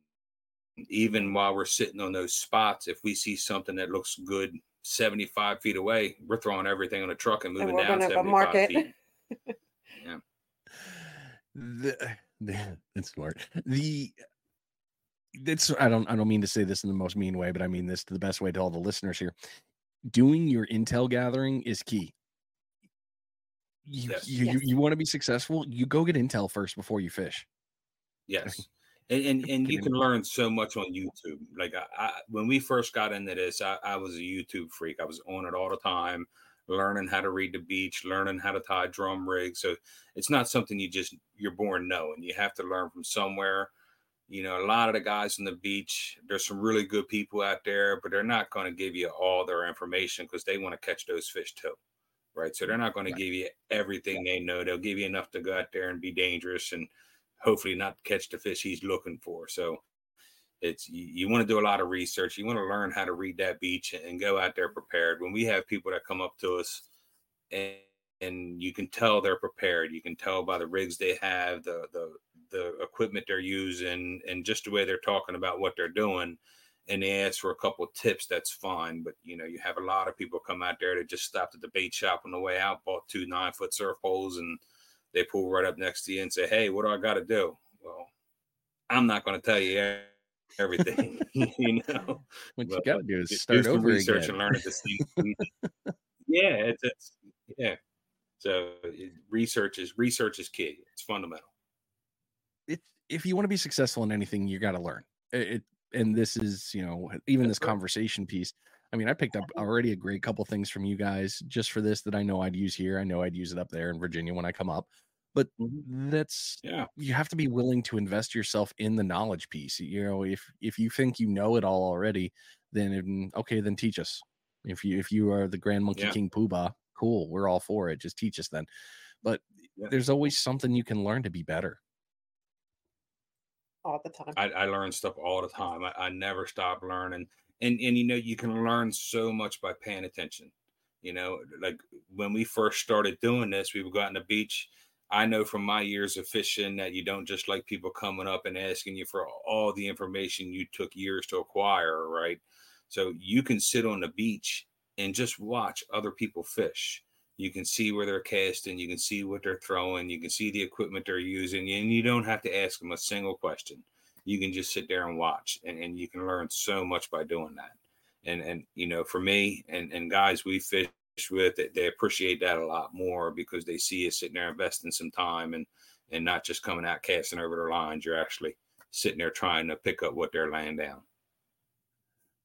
Speaker 2: even while we're sitting on those spots, if we see something that looks good 75 feet away, we're throwing everything on a truck and moving and down 75 feet. yeah.
Speaker 1: The, that's smart. The that's I don't I don't mean to say this in the most mean way, but I mean this to the best way to all the listeners here. Doing your intel gathering is key. You yes. you, yes. you, you want to be successful, you go get intel first before you fish.
Speaker 2: Yes. And and, and you can learn so much on YouTube. Like I, I, when we first got into this, I, I was a YouTube freak. I was on it all the time, learning how to read the beach, learning how to tie drum rigs. So it's not something you just you're born knowing. You have to learn from somewhere. You know, a lot of the guys on the beach, there's some really good people out there, but they're not going to give you all their information because they want to catch those fish too. Right. So they're not going to give you everything they know. They'll give you enough to go out there and be dangerous and hopefully not catch the fish he's looking for. So it's you, you, want to do a lot of research. You want to learn how to read that beach and go out there prepared. When we have people that come up to us and and you can tell they're prepared. You can tell by the rigs they have, the the the equipment they're using, and just the way they're talking about what they're doing. And they ask for a couple of tips. That's fine, but you know you have a lot of people come out there that just stopped at the bait shop on the way out, bought two nine foot surf poles, and they pull right up next to you and say, "Hey, what do I got to do?" Well, I'm not going to tell you everything. you know,
Speaker 1: what but, you got to do is start do over research again. and learn at the
Speaker 2: same. yeah, it's, it's yeah. So research is research is key. It's fundamental.
Speaker 1: It's if you want to be successful in anything, you got to learn. It, and this is you know even this conversation piece. I mean, I picked up already a great couple things from you guys just for this that I know I'd use here. I know I'd use it up there in Virginia when I come up. But mm-hmm. that's yeah, you have to be willing to invest yourself in the knowledge piece. You know, if if you think you know it all already, then okay, then teach us. If you if you are the Grand Monkey yeah. King Poobah, cool, we're all for it. Just teach us then. But yeah. there's always something you can learn to be better.
Speaker 3: All the time.
Speaker 2: I, I learn stuff all the time. I, I never stop learning and and you know you can learn so much by paying attention you know like when we first started doing this we would go out on the beach i know from my years of fishing that you don't just like people coming up and asking you for all the information you took years to acquire right? So you can sit on the beach and just watch other people fish. You can see where they're casting you can see what they're throwing you can see the equipment they're using and you don't have to ask them a single question. You can just sit there and watch and, and you can learn so much by doing that. And and you know for me and and guys we fish with it they appreciate that a lot more because they see us sitting there investing some time and and not just coming out casting over their lines. You're actually sitting there trying to pick up what they're laying down.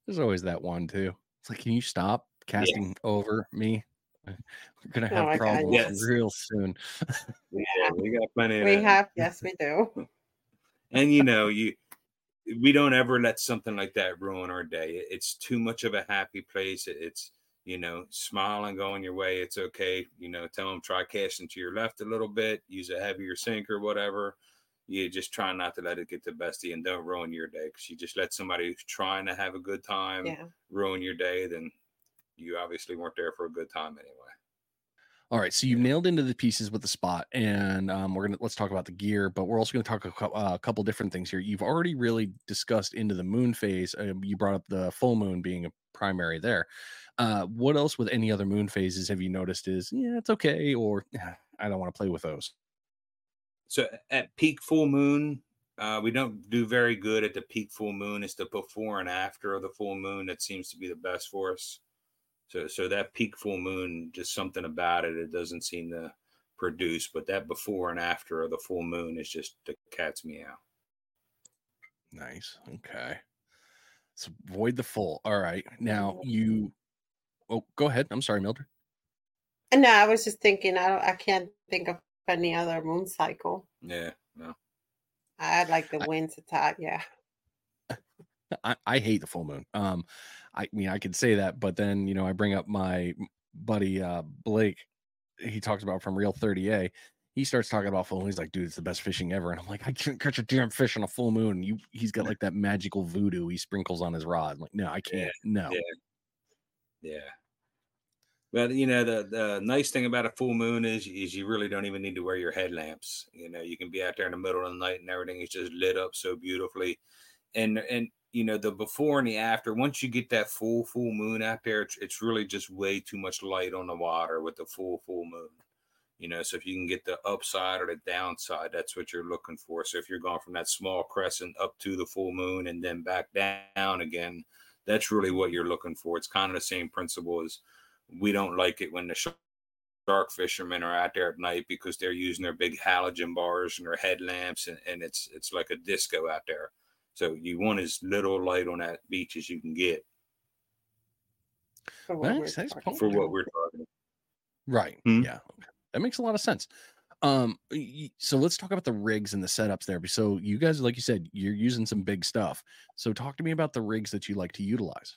Speaker 1: There's always that one too. It's like can you stop casting yeah. over me? We're gonna oh have oh problems yes. real soon.
Speaker 2: Yeah we got plenty
Speaker 3: we have yes we do.
Speaker 2: And you know you we don't ever let something like that ruin our day. It's too much of a happy place. It's you know smile and go on your way it's okay you know tell them try casting to your left a little bit use a heavier sink or whatever you just try not to let it get the best of you and don't ruin your day because you just let somebody who's trying to have a good time yeah. ruin your day then you obviously weren't there for a good time anyway
Speaker 1: all right, so you nailed into the pieces with the spot, and um, we're gonna let's talk about the gear, but we're also gonna talk a, uh, a couple different things here. You've already really discussed into the moon phase. Uh, you brought up the full moon being a primary there. Uh, what else with any other moon phases have you noticed? Is yeah, it's okay, or I don't want to play with those.
Speaker 2: So at peak full moon, Uh, we don't do very good at the peak full moon. It's the before and after of the full moon that seems to be the best for us. So, so that peak full moon, just something about it, it doesn't seem to produce. But that before and after of the full moon is just the cat's meow.
Speaker 1: Nice. Okay. So avoid the full. All right. Now you. Oh, go ahead. I'm sorry, Mildred.
Speaker 3: No, I was just thinking. I don't. I can't think of any other moon cycle.
Speaker 2: Yeah. No.
Speaker 3: I like the winter time. Yeah.
Speaker 1: I, I hate the full moon. Um, I mean, I could say that, but then you know, I bring up my buddy uh Blake. He talks about from Real 30A. He starts talking about full moon. He's like, dude, it's the best fishing ever. And I'm like, I can't catch a damn fish on a full moon. You, he's got like that magical voodoo he sprinkles on his rod. I'm like, no, I can't.
Speaker 2: Yeah,
Speaker 1: no.
Speaker 2: Yeah. Yeah. Well, you know, the, the nice thing about a full moon is is you really don't even need to wear your headlamps. You know, you can be out there in the middle of the night and everything is just lit up so beautifully. And and you know, the before and the after, once you get that full full moon out there, it's, it's really just way too much light on the water with the full full moon. You know, so if you can get the upside or the downside, that's what you're looking for. So if you're going from that small crescent up to the full moon and then back down again, that's really what you're looking for. It's kind of the same principle as we don't like it when the shark fishermen are out there at night because they're using their big halogen bars and their headlamps and, and it's it's like a disco out there. So you want as little light on that beach as you can get.
Speaker 3: For what, nice, nice
Speaker 2: for what we're talking.
Speaker 1: Right. Hmm? Yeah. That makes a lot of sense. Um, so let's talk about the rigs and the setups there. So you guys, like you said, you're using some big stuff. So talk to me about the rigs that you like to utilize.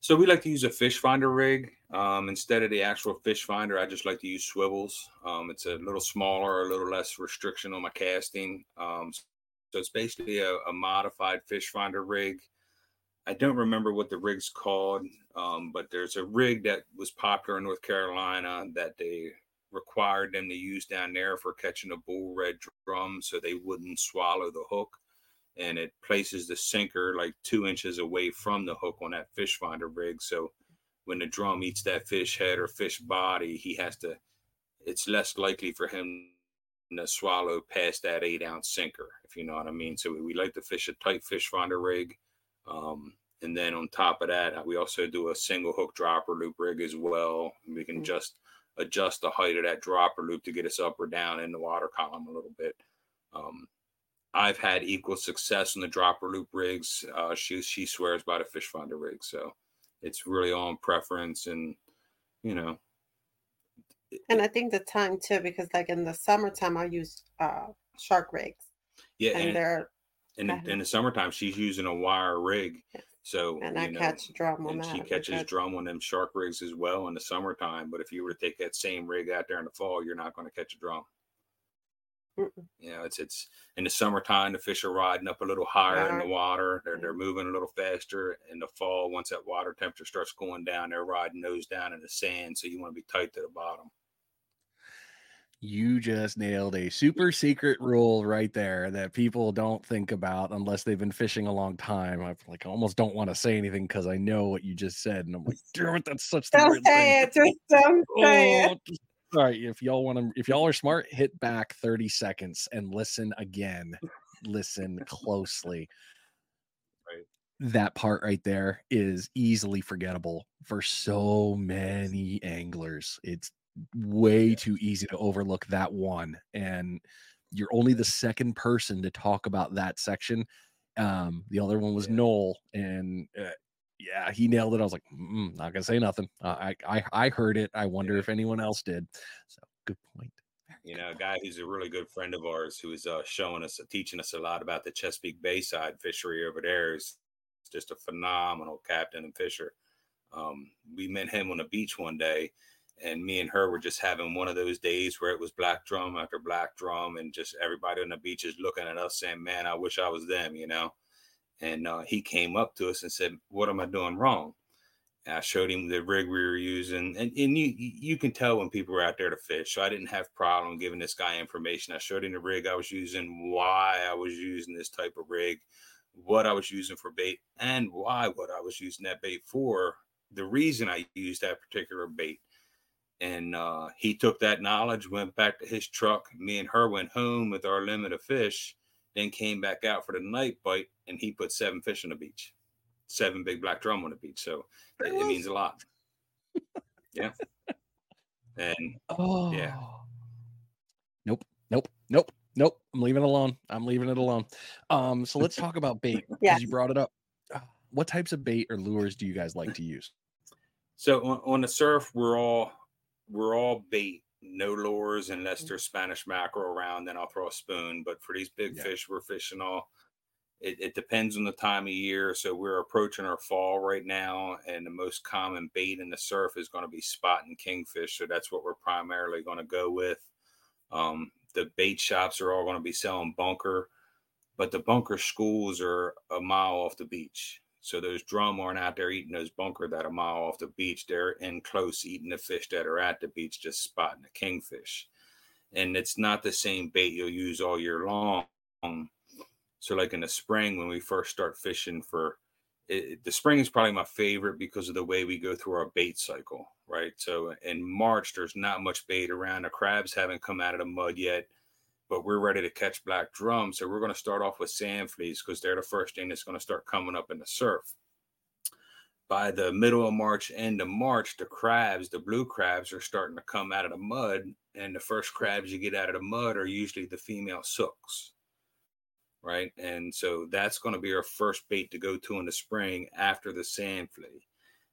Speaker 2: So we like to use a fish finder rig um, instead of the actual fish finder. I just like to use swivels. Um, it's a little smaller, a little less restriction on my casting. Um, so it's basically a, a, modified fish finder rig. I don't remember what the rig's called, um, but there's a rig that was popular in North Carolina that they required them to use down there for catching a bull red drum so they wouldn't swallow the hook and it places the sinker like two inches away from the hook on that fish finder rig. So when the drum eats that fish head or fish body, he has to, it's less likely for him to swallow past that eight ounce sinker, if you know what I mean. So we like to fish a tight fish finder rig. Um, and then on top of that, we also do a single hook dropper loop rig as well. We can mm-hmm. just adjust the height of that dropper loop to get us up or down in the water column a little bit. Um, I've had equal success in the dropper loop rigs. Uh, she she swears by the fish finder rig, so it's really on preference and you know.
Speaker 3: And I think the time too, because like in the summertime, I use uh, shark rigs.
Speaker 2: Yeah,
Speaker 3: and, and they're
Speaker 2: in, in the summertime she's using a wire rig. So
Speaker 3: and I
Speaker 2: know,
Speaker 3: catch drum on
Speaker 2: and
Speaker 3: that.
Speaker 2: She catches drum on them shark rigs as well in the summertime. But if you were to take that same rig out there in the fall, you're not going to catch a drum. Mm-mm. You know, it's it's in the summertime the fish are riding up a little higher in the water. They're they're mm-hmm. moving a little faster. In the fall, once that water temperature starts going down, they're riding nose down in the sand. So you want to be tight to the bottom.
Speaker 1: You just nailed a super secret rule right there that people don't think about unless they've been fishing a long time. I like almost don't want to say anything because I know what you just said, and I'm like, damn it, that's such
Speaker 3: the don't say thing. it, just don't say oh, it.
Speaker 1: All right, if y'all want to, if y'all are smart, hit back 30 seconds and listen again. listen closely. Right. That part right there is easily forgettable for so many anglers. It's way too easy to overlook that one. And you're only the second person to talk about that section. Um, the other one was yeah. Noel, and uh, yeah, he nailed it. I was like, mm, not gonna say nothing. Uh, I, I I heard it. I wonder yeah. if anyone else did. So good point.
Speaker 2: You know, a guy who's a really good friend of ours who is uh, showing us, teaching us a lot about the Chesapeake Bayside fishery over there is just a phenomenal captain and fisher. Um, we met him on the beach one day, and me and her were just having one of those days where it was black drum after black drum, and just everybody on the beach is looking at us saying, "Man, I wish I was them," you know and uh, he came up to us and said, "What am I doing wrong?" And I showed him the rig we were using, and, and you you can tell when people are out there to fish. So I didn't have problem giving this guy information. I showed him the rig I was using, why I was using this type of rig, what I was using for bait, and why what I was using that bait for. The reason I used that particular bait. And uh, he took that knowledge, went back to his truck. Me and her went home with our limit of fish, then came back out for the night bite, and he put seven fish on the beach, seven big black drum on the beach. So it, it means a lot. yeah. And oh yeah.
Speaker 1: Nope. Nope. Nope. Nope. I'm leaving it alone. I'm leaving it alone. Um, so let's talk about bait. Yeah. You brought it up. What types of bait or lures do you guys like to use?
Speaker 2: So on, on the surf, we're all we're all bait, no lures unless mm. there's Spanish mackerel around. Then I'll throw a spoon. But for these big yeah. fish, we're fishing all. It, it, depends on the time of year. So we're approaching our fall right now, and the most common bait in the surf is going to be spot and kingfish. So that's what we're primarily going to go with. Um, the bait shops are all going to be selling bunker, but the bunker schools are a mile off the beach. So those drum aren't out there eating those bunker that a mile off the beach. They're in close eating the fish that are at the beach, just spotting the kingfish. And it's not the same bait you'll use all year long. So, like in the spring, when we first start fishing for it, the spring is probably my favorite because of the way we go through our bait cycle, right? So in March, there's not much bait around. The crabs haven't come out of the mud yet but we're ready to catch black drum. So we're going to start off with sand fleas because they're the first thing that's going to start coming up in the surf. By the middle of March, end of March, the crabs, the blue crabs, are starting to come out of the mud. And the first crabs you get out of the mud are usually the female sooks. Right. And so that's going to be our first bait to go to in the spring after the sand flea.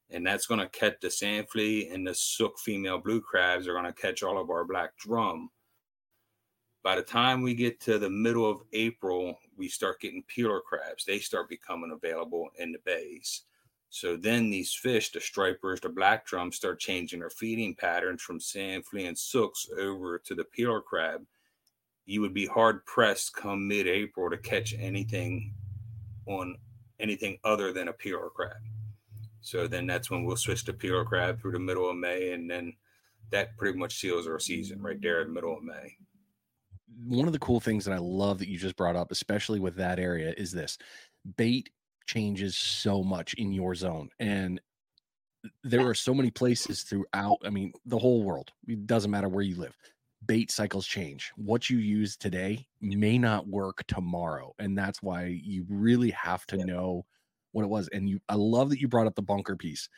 Speaker 2: And that's going to catch the sand flea and the sook female blue crabs are going to catch all of our black drum by the time we get to the middle of April, we start getting peeler crabs. They start becoming available in the bays. So then these fish, the stripers, the black drums, start changing their feeding patterns from sand flea and sooks over to the peeler crab. You would be hard pressed come mid April to catch anything on anything other than a peeler crab. So then that's when we'll switch to peeler crab through the middle of May. And then that pretty much seals our season right there in the middle of May
Speaker 1: one of the cool things that I love that you just brought up, especially with that area, is this bait changes so much in your zone. And there are so many places throughout, I mean, the whole world. It doesn't matter where you live. Bait cycles change. What you use today may not work tomorrow. And that's why you really have to yeah. know what it was. And you I love that you brought up the bunker piece.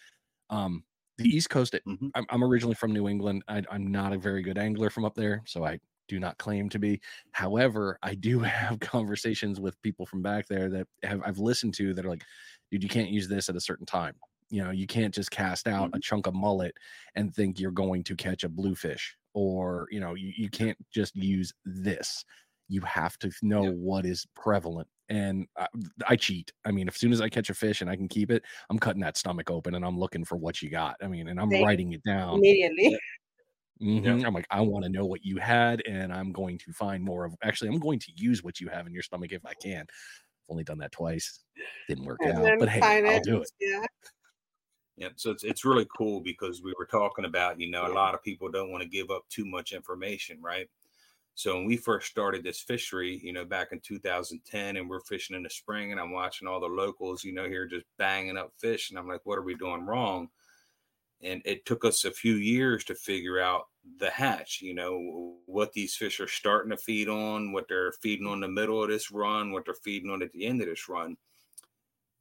Speaker 1: Um, the East Coast, mm-hmm. I'm, I'm, originally from New England. I, I'm not a very good angler from up there. So I do not claim to be. However, I do have conversations with people from back there that have I've listened to that are like, dude, you can't use this at a certain time. You know, you can't just cast out mm-hmm. a chunk of mullet and think you're going to catch a bluefish, or you know, you, you can't just use this. You have to know yeah. what is prevalent. And I, I cheat. I mean, as soon as I catch a fish and I can keep it, I'm cutting that stomach open and I'm looking for what you got. I mean, and I'm writing it down
Speaker 3: immediately.
Speaker 1: Mm-hmm. Yeah. I'm like, I want to know what you had, and I'm going to find more of. Actually, I'm going to use what you have in your stomach if I can. I've only done that twice, didn't work and out, but hey, I'll it. do it.
Speaker 3: Yeah.
Speaker 2: Yeah, so it's it's really cool because we were talking about, you know, yeah. a lot of people don't want to give up too much information, right? So when we first started this fishery, you know, back in 2010, and we're fishing in the spring, and I'm watching all the locals, you know, here just banging up fish, and I'm like, what are we doing wrong? And it took us a few years to figure out the hatch you know what these fish are starting to feed on what they're feeding on the middle of this run what they're feeding on at the end of this run.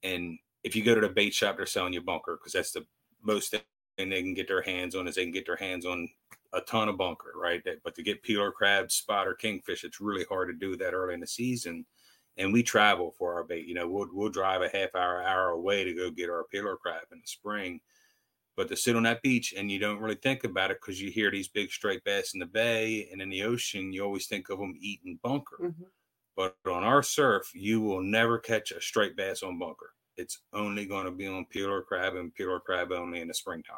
Speaker 2: And if you go to the bait shop they're selling you bunker because that's the most thing they can get their hands on is they can get their hands on a ton of bunker right? But to get peeler crab spot or kingfish it's really hard to do that early in the season. And we travel for our bait you know we'll, we'll drive a half hour hour away to go get our peeler crab in the spring but to sit on that beach and you don't really think about it because you hear these big striped bass in the bay and in the ocean, you always think of them eating bunker. Mm-hmm. But on our surf, you will never catch a striped bass on bunker. It's only going to be on peeler crab and peeler crab only in the springtime.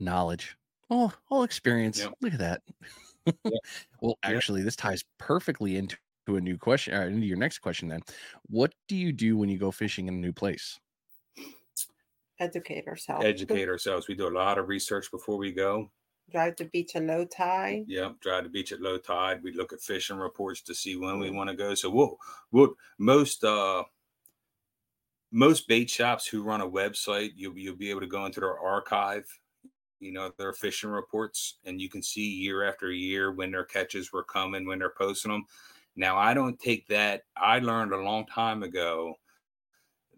Speaker 1: Knowledge. Oh, all experience. Yep. Look at that. yep. Well, actually, yep. this ties perfectly into a new question, or uh, into your next question. Then, what do you do when you go fishing in a new place?
Speaker 3: Educate ourselves.
Speaker 2: Educate ourselves. We do a lot of research before we go.
Speaker 3: Drive the beach at low tide.
Speaker 2: Yep, drive the beach at low tide. We look at fishing reports to see when we want to go. So we'll, we'll most uh most bait shops who run a website, you'll you'll be able to go into their archive. you know their fishing reports and you can see year after year when their catches were coming when they're posting them now i don't take that i learned a long time ago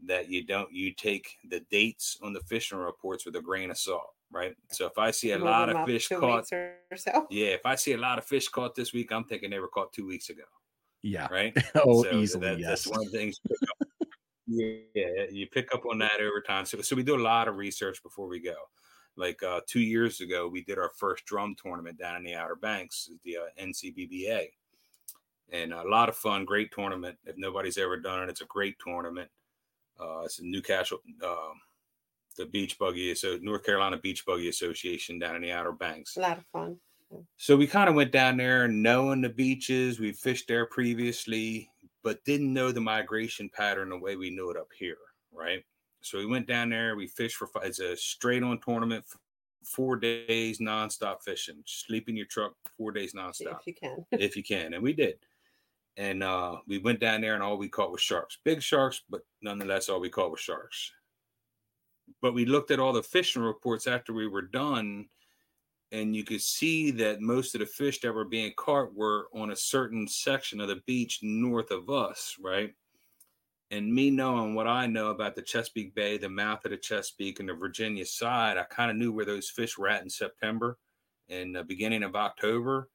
Speaker 2: that you don't you take the dates on the fishing reports with a grain of salt right so if i see a Move lot of fish caught so. yeah if i see a lot of fish caught this week i'm thinking they were caught two weeks ago
Speaker 1: yeah
Speaker 2: right
Speaker 1: oh so easily that, yes.
Speaker 2: that's one of the things yeah you pick up on that over time so, so we do a lot of research before we go like uh, two years ago, we did our first drum tournament down in the Outer Banks, the uh, NCBBA, and a lot of fun. Great tournament. If nobody's ever done it, it's a great tournament. Uh, it's a Newcastle, uh, the Beach Buggy, so North Carolina Beach Buggy Association down in the Outer Banks.
Speaker 3: A lot of fun.
Speaker 2: So we kind of went down there knowing the beaches. We fished there previously, but didn't know the migration pattern the way we knew it up here, right? So we went down there. We fished for it's a straight on tournament, four days nonstop fishing. Sleep in your truck four days nonstop
Speaker 3: if you can.
Speaker 2: if you can, and we did. And uh, we went down there, and all we caught was sharks, big sharks, but nonetheless, all we caught was sharks. But we looked at all the fishing reports after we were done, and you could see that most of the fish that were being caught were on a certain section of the beach north of us, right? and me knowing what I know about the Chesapeake Bay, the mouth of the Chesapeake, and the Virginia side, I kind of knew where those fish were at in September and the beginning of October.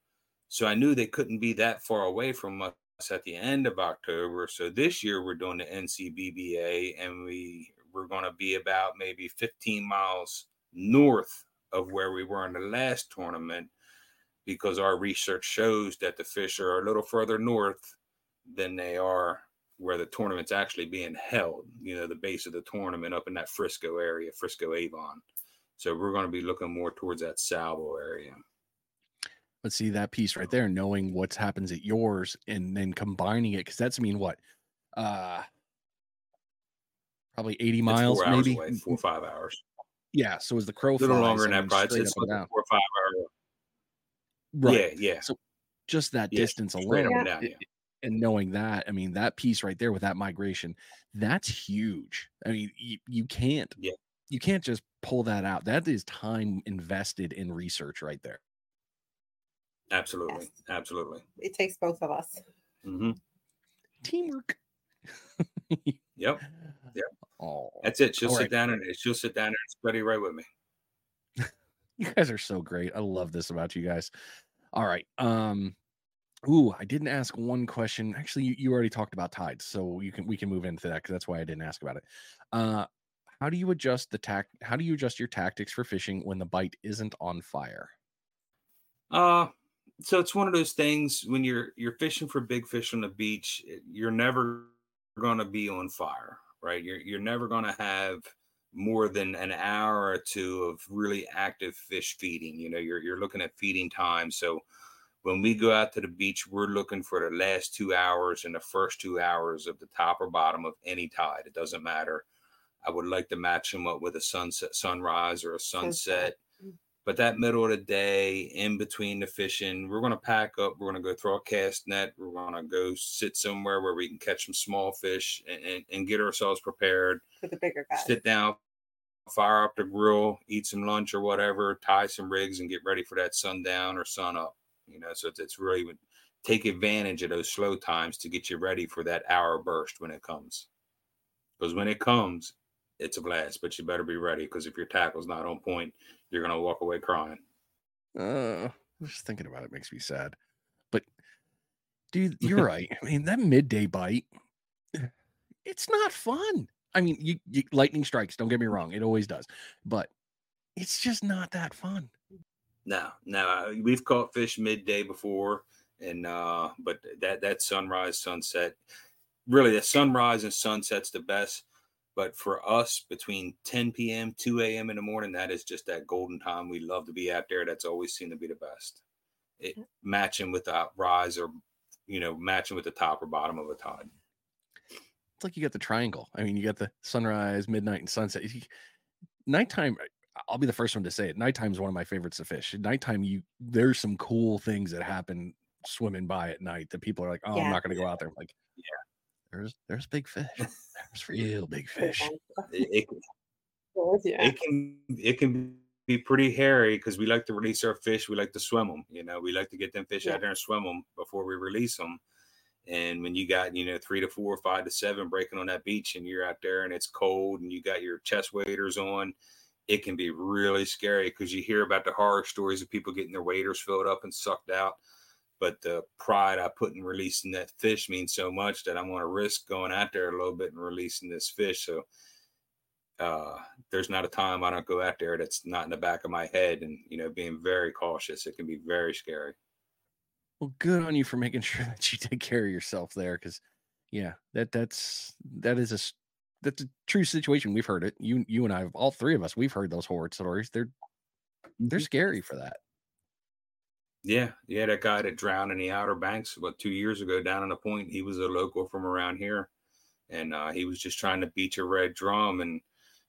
Speaker 2: So I knew they couldn't be that far away from us at the end of October. So this year we're doing the NCBBA and we we're going to be about maybe 15 miles north of where we were in the last tournament because our research shows that the fish are a little further north than they are where the tournament's actually being held, you know, the base of the tournament up in that Frisco area, Frisco Avon. So we're going to be looking more towards that Salvo area.
Speaker 1: But see that piece right there, knowing what happens at yours and then combining it, because that's I mean what? Uh probably 80 miles, maybe
Speaker 2: away, four or five hours.
Speaker 1: Yeah. So as the crow
Speaker 2: a little longer than that, probably it's four or five hours. Right. Yeah, yeah.
Speaker 1: So just that yeah, distance alone, down, yeah and knowing that, I mean, that piece right there with that migration, that's huge. I mean, you, you can't,
Speaker 2: yeah.
Speaker 1: you can't just pull that out. That is time invested in research right there.
Speaker 2: Absolutely. Yes. Absolutely.
Speaker 3: It takes both of us.
Speaker 2: Mm-hmm.
Speaker 1: Teamwork.
Speaker 2: yep. Yep. Oh, that's it. She'll sit right. down and she'll sit down and study right with me.
Speaker 1: you guys are so great. I love this about you guys. All right. Um, Ooh, I didn't ask one question. Actually, you, you already talked about tides, so you can we can move into that because that's why I didn't ask about it. Uh, how do you adjust the tack? How do you adjust your tactics for fishing when the bite isn't on fire?
Speaker 2: Uh, so it's one of those things when you're you're fishing for big fish on the beach, you're never going to be on fire, right? You're you're never going to have more than an hour or two of really active fish feeding. You know, you're you're looking at feeding time, so when we go out to the beach, we're looking for the last two hours and the first two hours of the top or bottom of any tide. It doesn't matter. I would like to match them up with a sunset, sunrise, or a sunset. But that middle of the day, in between the fishing, we're going to pack up. We're going to go throw a cast net. We're going to go sit somewhere where we can catch some small fish and, and, and get ourselves prepared.
Speaker 3: For the bigger guys.
Speaker 2: Sit down, fire up the grill, eat some lunch or whatever, tie some rigs, and get ready for that sundown or sun up. You know, so it's, it's really take advantage of those slow times to get you ready for that hour burst when it comes. Because when it comes, it's a blast, but you better be ready because if your tackle's not on point, you're gonna walk away crying.
Speaker 1: Uh, just thinking about it makes me sad. But dude, you're right. I mean, that midday bite, it's not fun. I mean, you, you lightning strikes. Don't get me wrong; it always does, but it's just not that fun.
Speaker 2: No, no, we've caught fish midday before, and uh, but that that sunrise, sunset, really the sunrise and sunset's the best. But for us, between 10 p.m. 2 a.m. in the morning, that is just that golden time. We love to be out there. That's always seemed to be the best. It, matching with the rise or you know matching with the top or bottom of a tide.
Speaker 1: It's like you got the triangle. I mean, you got the sunrise, midnight, and sunset. Nighttime I'll be the first one to say it. Nighttime is one of my favorites to fish. At nighttime, you there's some cool things that happen swimming by at night that people are like, "Oh, yeah. I'm not going to go out there." I'm like,
Speaker 2: yeah,
Speaker 1: there's there's big fish. There's real big fish.
Speaker 2: It, it, it can it can be pretty hairy because we like to release our fish. We like to swim them. You know, we like to get them fish yeah. out there and swim them before we release them. And when you got, you know, three to four, five to seven breaking on that beach and you're out there and it's cold and you got your chest waders on, it can be really scary because you hear about the horror stories of people getting their waders filled up and sucked out. But the pride I put in releasing that fish means so much that I'm going to risk going out there a little bit and releasing this fish. So uh, there's not a time I don't go out there that's not in the back of my head and, you know, being very cautious. It can be very scary.
Speaker 1: Well, good on you for making sure that you take care of yourself there. Cause yeah, that that's, that is a, that's a true situation. We've heard it. You, you and I, all three of us, we've heard those horror stories. They're, they're mm-hmm. scary for that.
Speaker 2: Yeah, yeah, that guy that drowned in the Outer Banks about two years ago down on the point. He was a local from around here, and uh, he was just trying to beach a red drum. And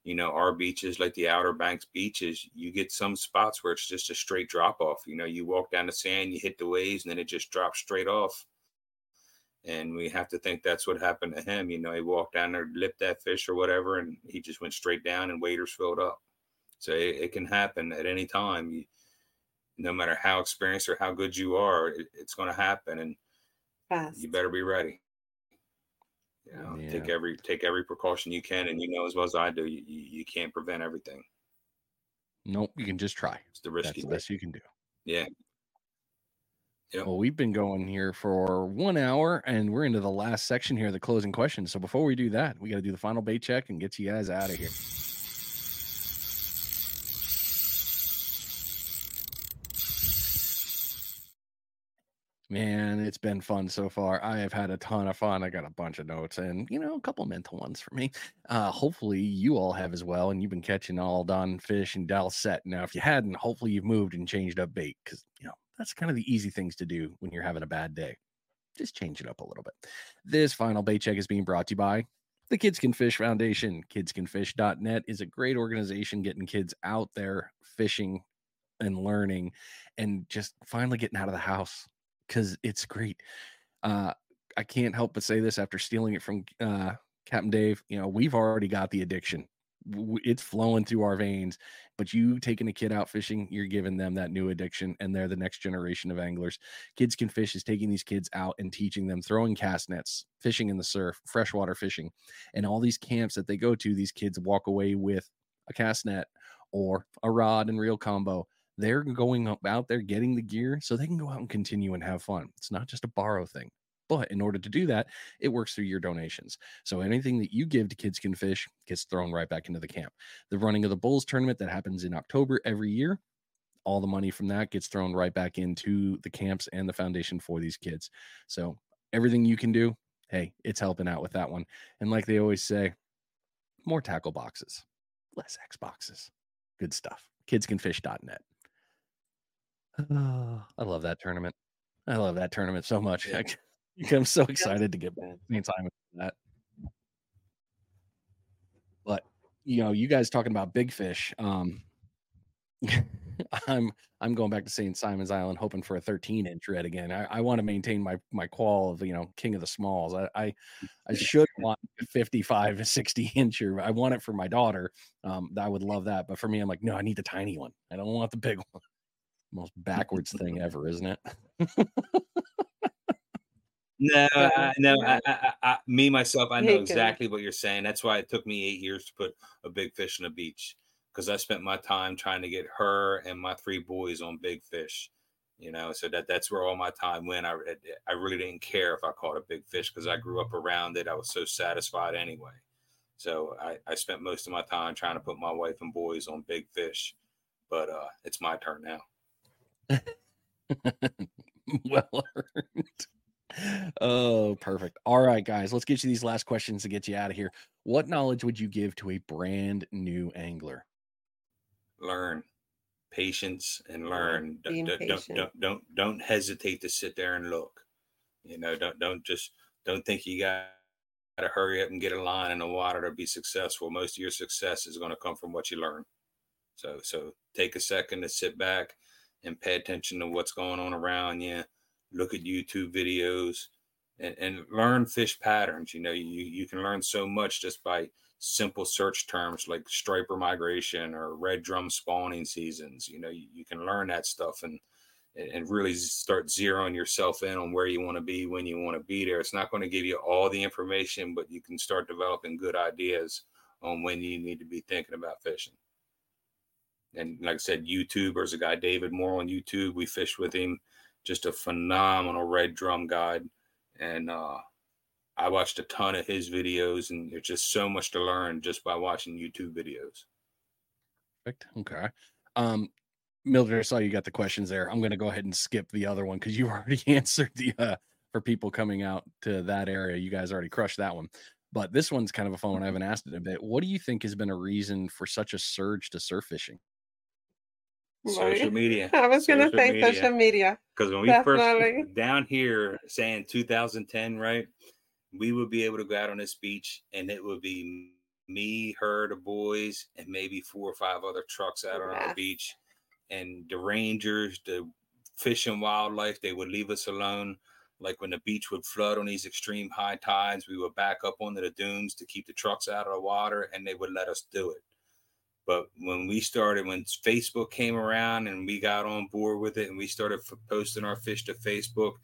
Speaker 2: you know, our beaches, like the Outer Banks beaches, you get some spots where it's just a straight drop off. You know, you walk down the sand, you hit the waves, and then it just drops straight off. And we have to think that's what happened to him. You know, he walked down there, lipped that fish or whatever, and he just went straight down, and waders filled up. So it, it can happen at any time. You, no matter how experienced or how good you are, it, it's going to happen, and Fast. you better be ready. You know, yeah. take every take every precaution you can, and you know as well as I do, you, you, you can't prevent everything.
Speaker 1: Nope, you can just try.
Speaker 2: It's the risky
Speaker 1: That's the best you can do.
Speaker 2: Yeah.
Speaker 1: Yep. Well, we've been going here for one hour, and we're into the last section here, the closing questions. So before we do that, we got to do the final bait check and get you guys out of here. Man, it's been fun so far. I have had a ton of fun. I got a bunch of notes and, you know, a couple mental ones for me. Uh, hopefully you all have as well. And you've been catching all done fish and Dal set. Now, if you hadn't, hopefully you've moved and changed up bait because, you know, that's kind of the easy things to do when you're having a bad day. Just change it up a little bit. This final bait check is being brought to you by the Kids Can Fish Foundation. Kidscanfish.net is a great organization getting kids out there fishing and learning and just finally getting out of the house because it's great. Uh, I can't help but say this after stealing it from uh, Captain Dave. You know, we've already got the addiction. It's flowing through our veins. But you taking a kid out fishing, you're giving them that new addiction, and they're the next generation of anglers. Kids Can Fish is taking these kids out and teaching them throwing cast nets, fishing in the surf, freshwater fishing, and all these camps that they go to. These kids walk away with a cast net or a rod and reel combo they're going out there getting the gear so they can go out and continue and have fun. It's not just a borrow thing. But in order to do that, it works through your donations. So anything that you give to Kids Can Fish gets thrown right back into the camp. The running of the Bulls tournament that happens in October every year, all the money from that gets thrown right back into the camps and the foundation for these kids. So everything you can do, hey, it's helping out with that one. And like they always say, more tackle boxes, less X boxes. Good stuff. Kidscanfish.net. Oh, I love that tournament. I love that tournament so much. Yeah. I, am so excited to get back St. Simon that. But you know, you guys talking about big fish. Um, I'm I'm going back to St. Simon's Island, hoping for a 13 inch red again. I, I want to maintain my my qual of you know king of the smalls. I I, I should want a 55 60 incher. I want it for my daughter. Um, I would love that, but for me, I'm like, no, I need the tiny one. I don't want the big one most backwards thing ever, isn't it?
Speaker 2: no, I, no, I, I, I, me myself, I know exactly what you're saying. That's why it took me eight years to put a big fish in a beach because I spent my time trying to get her and my three boys on big fish. You know, so that that's where all my time went. I I really didn't care if I caught a big fish because I grew up around it. I was so satisfied anyway. So I, I spent most of my time trying to put my wife and boys on big fish. But uh, it's my turn now.
Speaker 1: well earned. Oh, perfect. All right, guys, let's get you these last questions to get you out of here. What knowledge would you give to a brand new angler?
Speaker 2: Learn patience and learn. Don't, don't, don't, don't, don't hesitate to sit there and look. You know, don't don't just don't think you got to hurry up and get a line in the water to be successful. Most of your success is going to come from what you learn. So so take a second to sit back and pay attention to what's going on around you. Look at YouTube videos and, and learn fish patterns. You know, you, you can learn so much just by simple search terms like striper migration or red drum spawning seasons. You know, you, you can learn that stuff and and really start zeroing yourself in on where you want to be when you want to be there. It's not going to give you all the information, but you can start developing good ideas on when you need to be thinking about fishing. And like I said, YouTube, there's a guy, David Moore on YouTube. We fished with him, just a phenomenal red drum guide. And uh, I watched a ton of his videos, and there's just so much to learn just by watching YouTube videos.
Speaker 1: Perfect. Okay. Um, Mildred, I saw you got the questions there. I'm going to go ahead and skip the other one because you already answered the uh, for people coming out to that area. You guys already crushed that one. But this one's kind of a fun one. I haven't asked it a bit. What do you think has been a reason for such a surge to surf fishing?
Speaker 2: Social media.
Speaker 3: I was going to say media. social media.
Speaker 2: Because when we Definitely. first down here saying 2010, right? We would be able to go out on this beach and it would be me, her, the boys, and maybe four or five other trucks out on our beach. And the rangers, the fish and wildlife, they would leave us alone. Like when the beach would flood on these extreme high tides, we would back up onto the dunes to keep the trucks out of the water and they would let us do it. But when we started, when Facebook came around and we got on board with it and we started posting our fish to Facebook,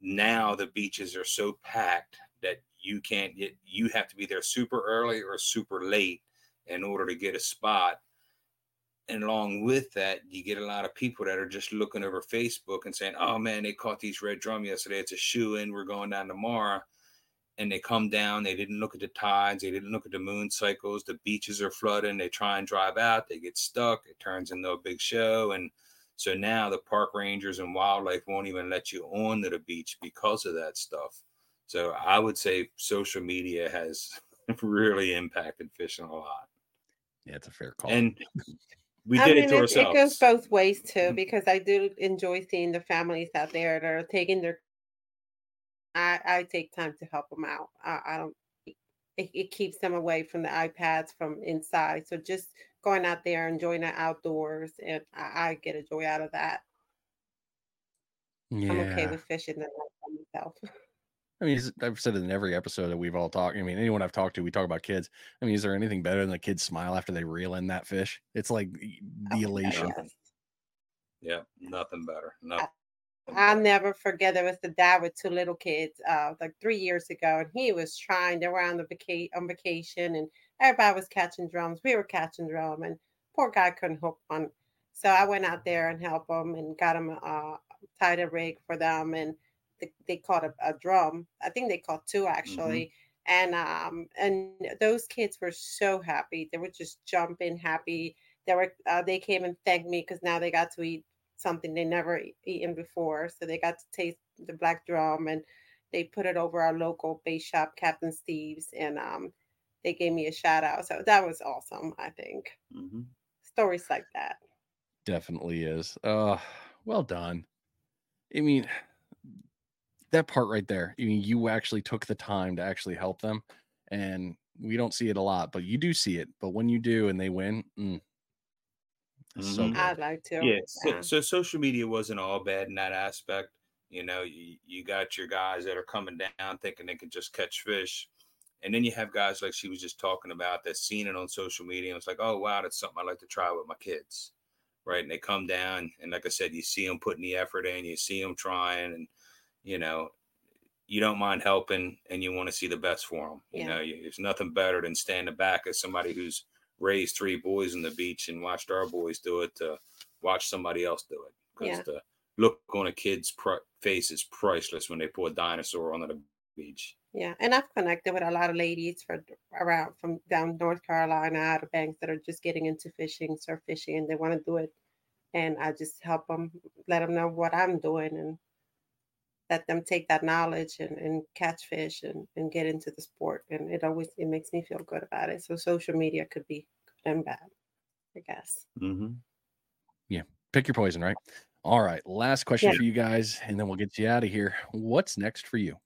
Speaker 2: now the beaches are so packed that you can't get, you have to be there super early or super late in order to get a spot. And along with that, you get a lot of people that are just looking over Facebook and saying, oh man, they caught these red drum yesterday. It's a shoe in. We're going down tomorrow and they come down. They didn't look at the tides. They didn't look at the moon cycles. The beaches are flooding. They try and drive out. They get stuck. It turns into a big show. And so now the park rangers and wildlife won't even let you on to the beach because of that stuff. So I would say social media has really impacted fishing a lot.
Speaker 1: Yeah, it's a fair call.
Speaker 2: And we did I mean, it to
Speaker 3: it,
Speaker 2: ourselves.
Speaker 3: It goes both ways too, mm-hmm. because I do enjoy seeing the families out there that are taking their I, I take time to help them out. I, I don't. It, it, keeps them away from the iPads from inside. So just going out there, enjoying the outdoors, and I, I get a joy out of that. Yeah. I'm okay with fishing and myself.
Speaker 1: I mean, I've said it in every episode that we've all talked. I mean, anyone I've talked to, we talk about kids. I mean, is there anything better than the kids smile after they reel in that fish? It's like the oh, elation.
Speaker 2: Yes. Yeah, nothing better. No.
Speaker 3: I'll never forget there was the dad with two little kids, uh, like three years ago, and he was trying. They were on the vaca- on vacation, and everybody was catching drums. We were catching drum, and poor guy couldn't hook one. So I went out there and helped him and got him uh, tied a rig for them, and they, they caught a, a, drum. I think they caught two mm-hmm. actually. Mm-hmm. And um and those kids were so happy. They were just jumping happy. They were uh, they came and thanked me because now they got to eat something they never eaten before. So they got to taste the black drum and they put it over our local base shop, Captain Steve's, and um, they gave me a shout out. So that was awesome, I think. Mm-hmm. Stories like that.
Speaker 1: Definitely is. Uh, well done. I mean, that part right there, I mean, you actually took the time to actually help them. And we don't see it a lot, but you do see it. But when you do and they win, mm,
Speaker 3: so mm-hmm. I'd like to.
Speaker 2: Yeah. So, so, social media wasn't all bad in that aspect. You know, you, you got your guys that are coming down thinking they can just catch fish. And then you have guys like she was just talking about that seen it on social media. And it's like, oh, wow, that's something I'd like to try with my kids. Right. And they come down. And like I said, you see them putting the effort in, you see them trying. And, you know, you don't mind helping and you want to see the best for them. You yeah. know, there's nothing better than standing back as somebody who's raised three boys on the beach and watched our boys do it to watch somebody else do it because yeah. the look on a kid's pr- face is priceless when they pull a dinosaur onto the beach.
Speaker 3: Yeah, and I've connected with a lot of ladies from around from down North Carolina, Outer Banks, that are just getting into fishing, surf fishing, and they want to do it. And I just help them, let them know what I'm doing, and let them take that knowledge and, and catch fish and, and get into the sport. And it always it makes me feel good about it. So social media could be good and bad, I guess.
Speaker 1: Mm-hmm. Yeah, pick your poison, right? All right, last question yeah. for you guys, and then we'll get you out of here. What's next for you?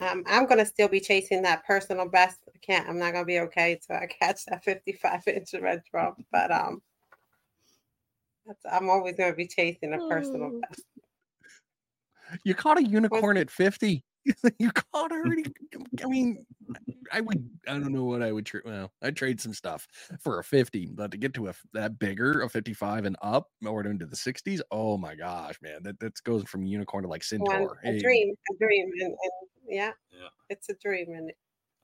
Speaker 3: Um, I'm gonna still be chasing that personal best. I can't. I'm not gonna be okay until I catch that 55 inch red drum. But um, I'm always gonna be chasing a personal mm. best.
Speaker 1: You caught a unicorn at 50. you caught already. I mean, I would. I don't know what I would trade. Well, I'd trade some stuff for a fifty, but to get to a that bigger, a fifty-five and up, or into the sixties. Oh my gosh, man, that that goes from unicorn to like centaur.
Speaker 3: One, a hey. dream, a dream, and, and yeah, yeah, it's a dream, and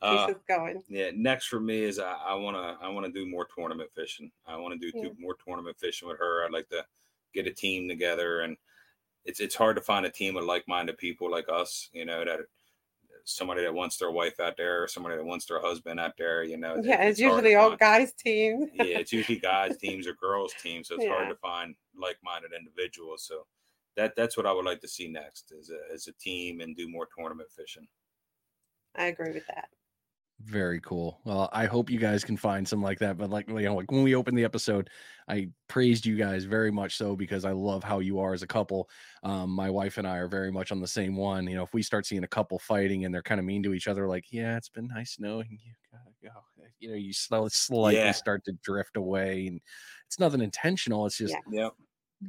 Speaker 3: uh, going.
Speaker 2: Yeah, next for me is I, I wanna I wanna do more tournament fishing. I want to do yeah. more tournament fishing with her. I'd like to get a team together, and it's it's hard to find a team of like minded people like us. You know that somebody that wants their wife out there, or somebody that wants their husband out there. You know,
Speaker 3: yeah, it's, it's usually all guys teams.
Speaker 2: yeah, it's usually guys teams or girls teams, so it's yeah. hard to find like minded individuals. So that that's what I would like to see next is a, as a team and do more tournament fishing.
Speaker 3: I agree with that.
Speaker 1: Very cool. Well, I hope you guys can find some like that. But like you know, like when we opened the episode, I praised you guys very much so because I love how you are as a couple. Um, my wife and I are very much on the same one. You know, if we start seeing a couple fighting and they're kind of mean to each other, like, yeah, it's been nice knowing you gotta go. You know, you slow slightly yeah. start to drift away, and it's nothing intentional. It's just,
Speaker 2: yeah.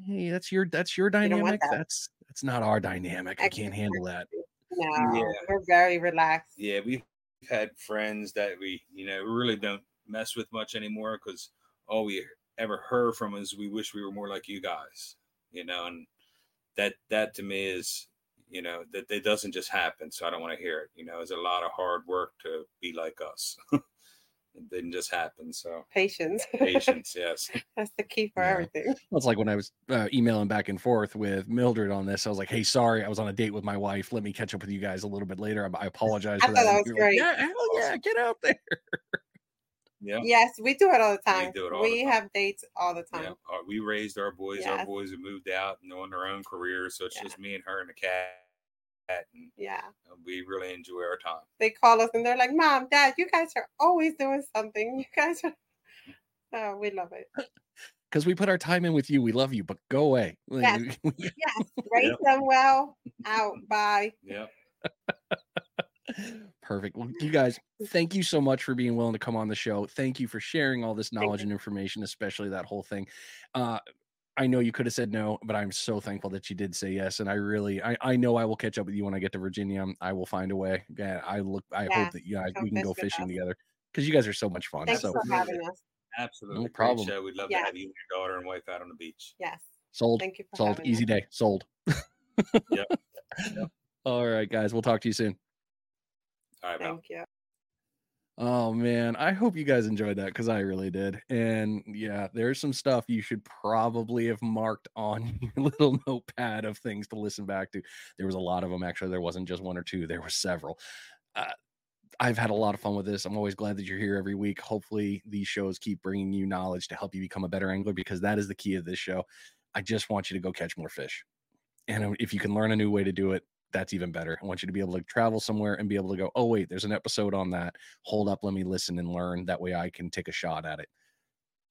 Speaker 1: hey, that's your that's your dynamic. That. That's that's not our dynamic. I, I can't handle that.
Speaker 3: No, yeah. we're very relaxed.
Speaker 2: Yeah, we had friends that we, you know, really don't mess with much anymore because all we ever heard from is we wish we were more like you guys, you know, and that that to me is, you know, that it doesn't just happen. So I don't want to hear it. You know, it's a lot of hard work to be like us. it didn't just happen. So
Speaker 3: patience,
Speaker 2: patience, yes,
Speaker 3: that's the key for yeah. everything.
Speaker 1: Well, it's like when I was uh, emailing back and forth with Mildred on this. I was like, "Hey, sorry, I was on a date with my wife. Let me catch up with you guys a little bit later. I, I apologize
Speaker 3: I for that." that was great.
Speaker 1: Like, yeah, hell yeah, get out there.
Speaker 3: Yeah. Yes, we do it all the time. We, all we the time. have dates all the time. Yeah.
Speaker 2: Uh, we raised our boys. Yes. Our boys have moved out and on their own careers. So it's yeah. just me and her and the cat and
Speaker 3: yeah,
Speaker 2: we really enjoy our time.
Speaker 3: They call us and they're like, "Mom, Dad, you guys are always doing something. You guys are." Oh, we love it.
Speaker 1: Because we put our time in with you, we love you, but go away.
Speaker 3: Yes, yes. raise yep. them well. Out. Bye.
Speaker 2: Yeah.
Speaker 1: Perfect. Well, you guys, thank you so much for being willing to come on the show. Thank you for sharing all this knowledge and information, especially that whole thing. Uh, I know you could have said no, but I'm so thankful that you did say yes. And I really, I, I know I will catch up with you when I get to Virginia. Um, I will find a way. Yeah, I look, I yeah, hope that you know, we can go fishing together because you guys are so much fun.
Speaker 3: Thanks
Speaker 1: so
Speaker 3: for having us.
Speaker 2: Absolutely, no problem. Show. We'd love to have you and your daughter and wife out on the beach.
Speaker 3: Yes.
Speaker 1: Sold. Thank you. Sold. Easy us. day. Sold.
Speaker 2: yep. yep.
Speaker 1: All right, guys. We'll talk to you soon.
Speaker 2: All right.
Speaker 3: Thank you.
Speaker 1: Oh man, I hope you guys enjoyed that because I really did. And yeah, there's some stuff you should probably have marked on your little notepad of things to listen back to. There was a lot of them actually. There wasn't just one or two. There were several. Uh, I've had a lot of fun with this. I'm always glad that you're here every week. Hopefully, these shows keep bringing you knowledge to help you become a better angler because that is the key of this show. I just want you to go catch more fish. And if you can learn a new way to do it, that's even better. I want you to be able to travel somewhere and be able to go, oh, wait, there's an episode on that. Hold up, let me listen and learn. That way I can take a shot at it.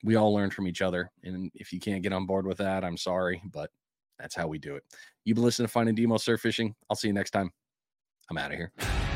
Speaker 1: We all learn from each other. And if you can't get on board with that, I'm sorry, but that's how we do it. You've been listening to Finding Demo Surf Fishing. I'll see you next time. I'm out of here.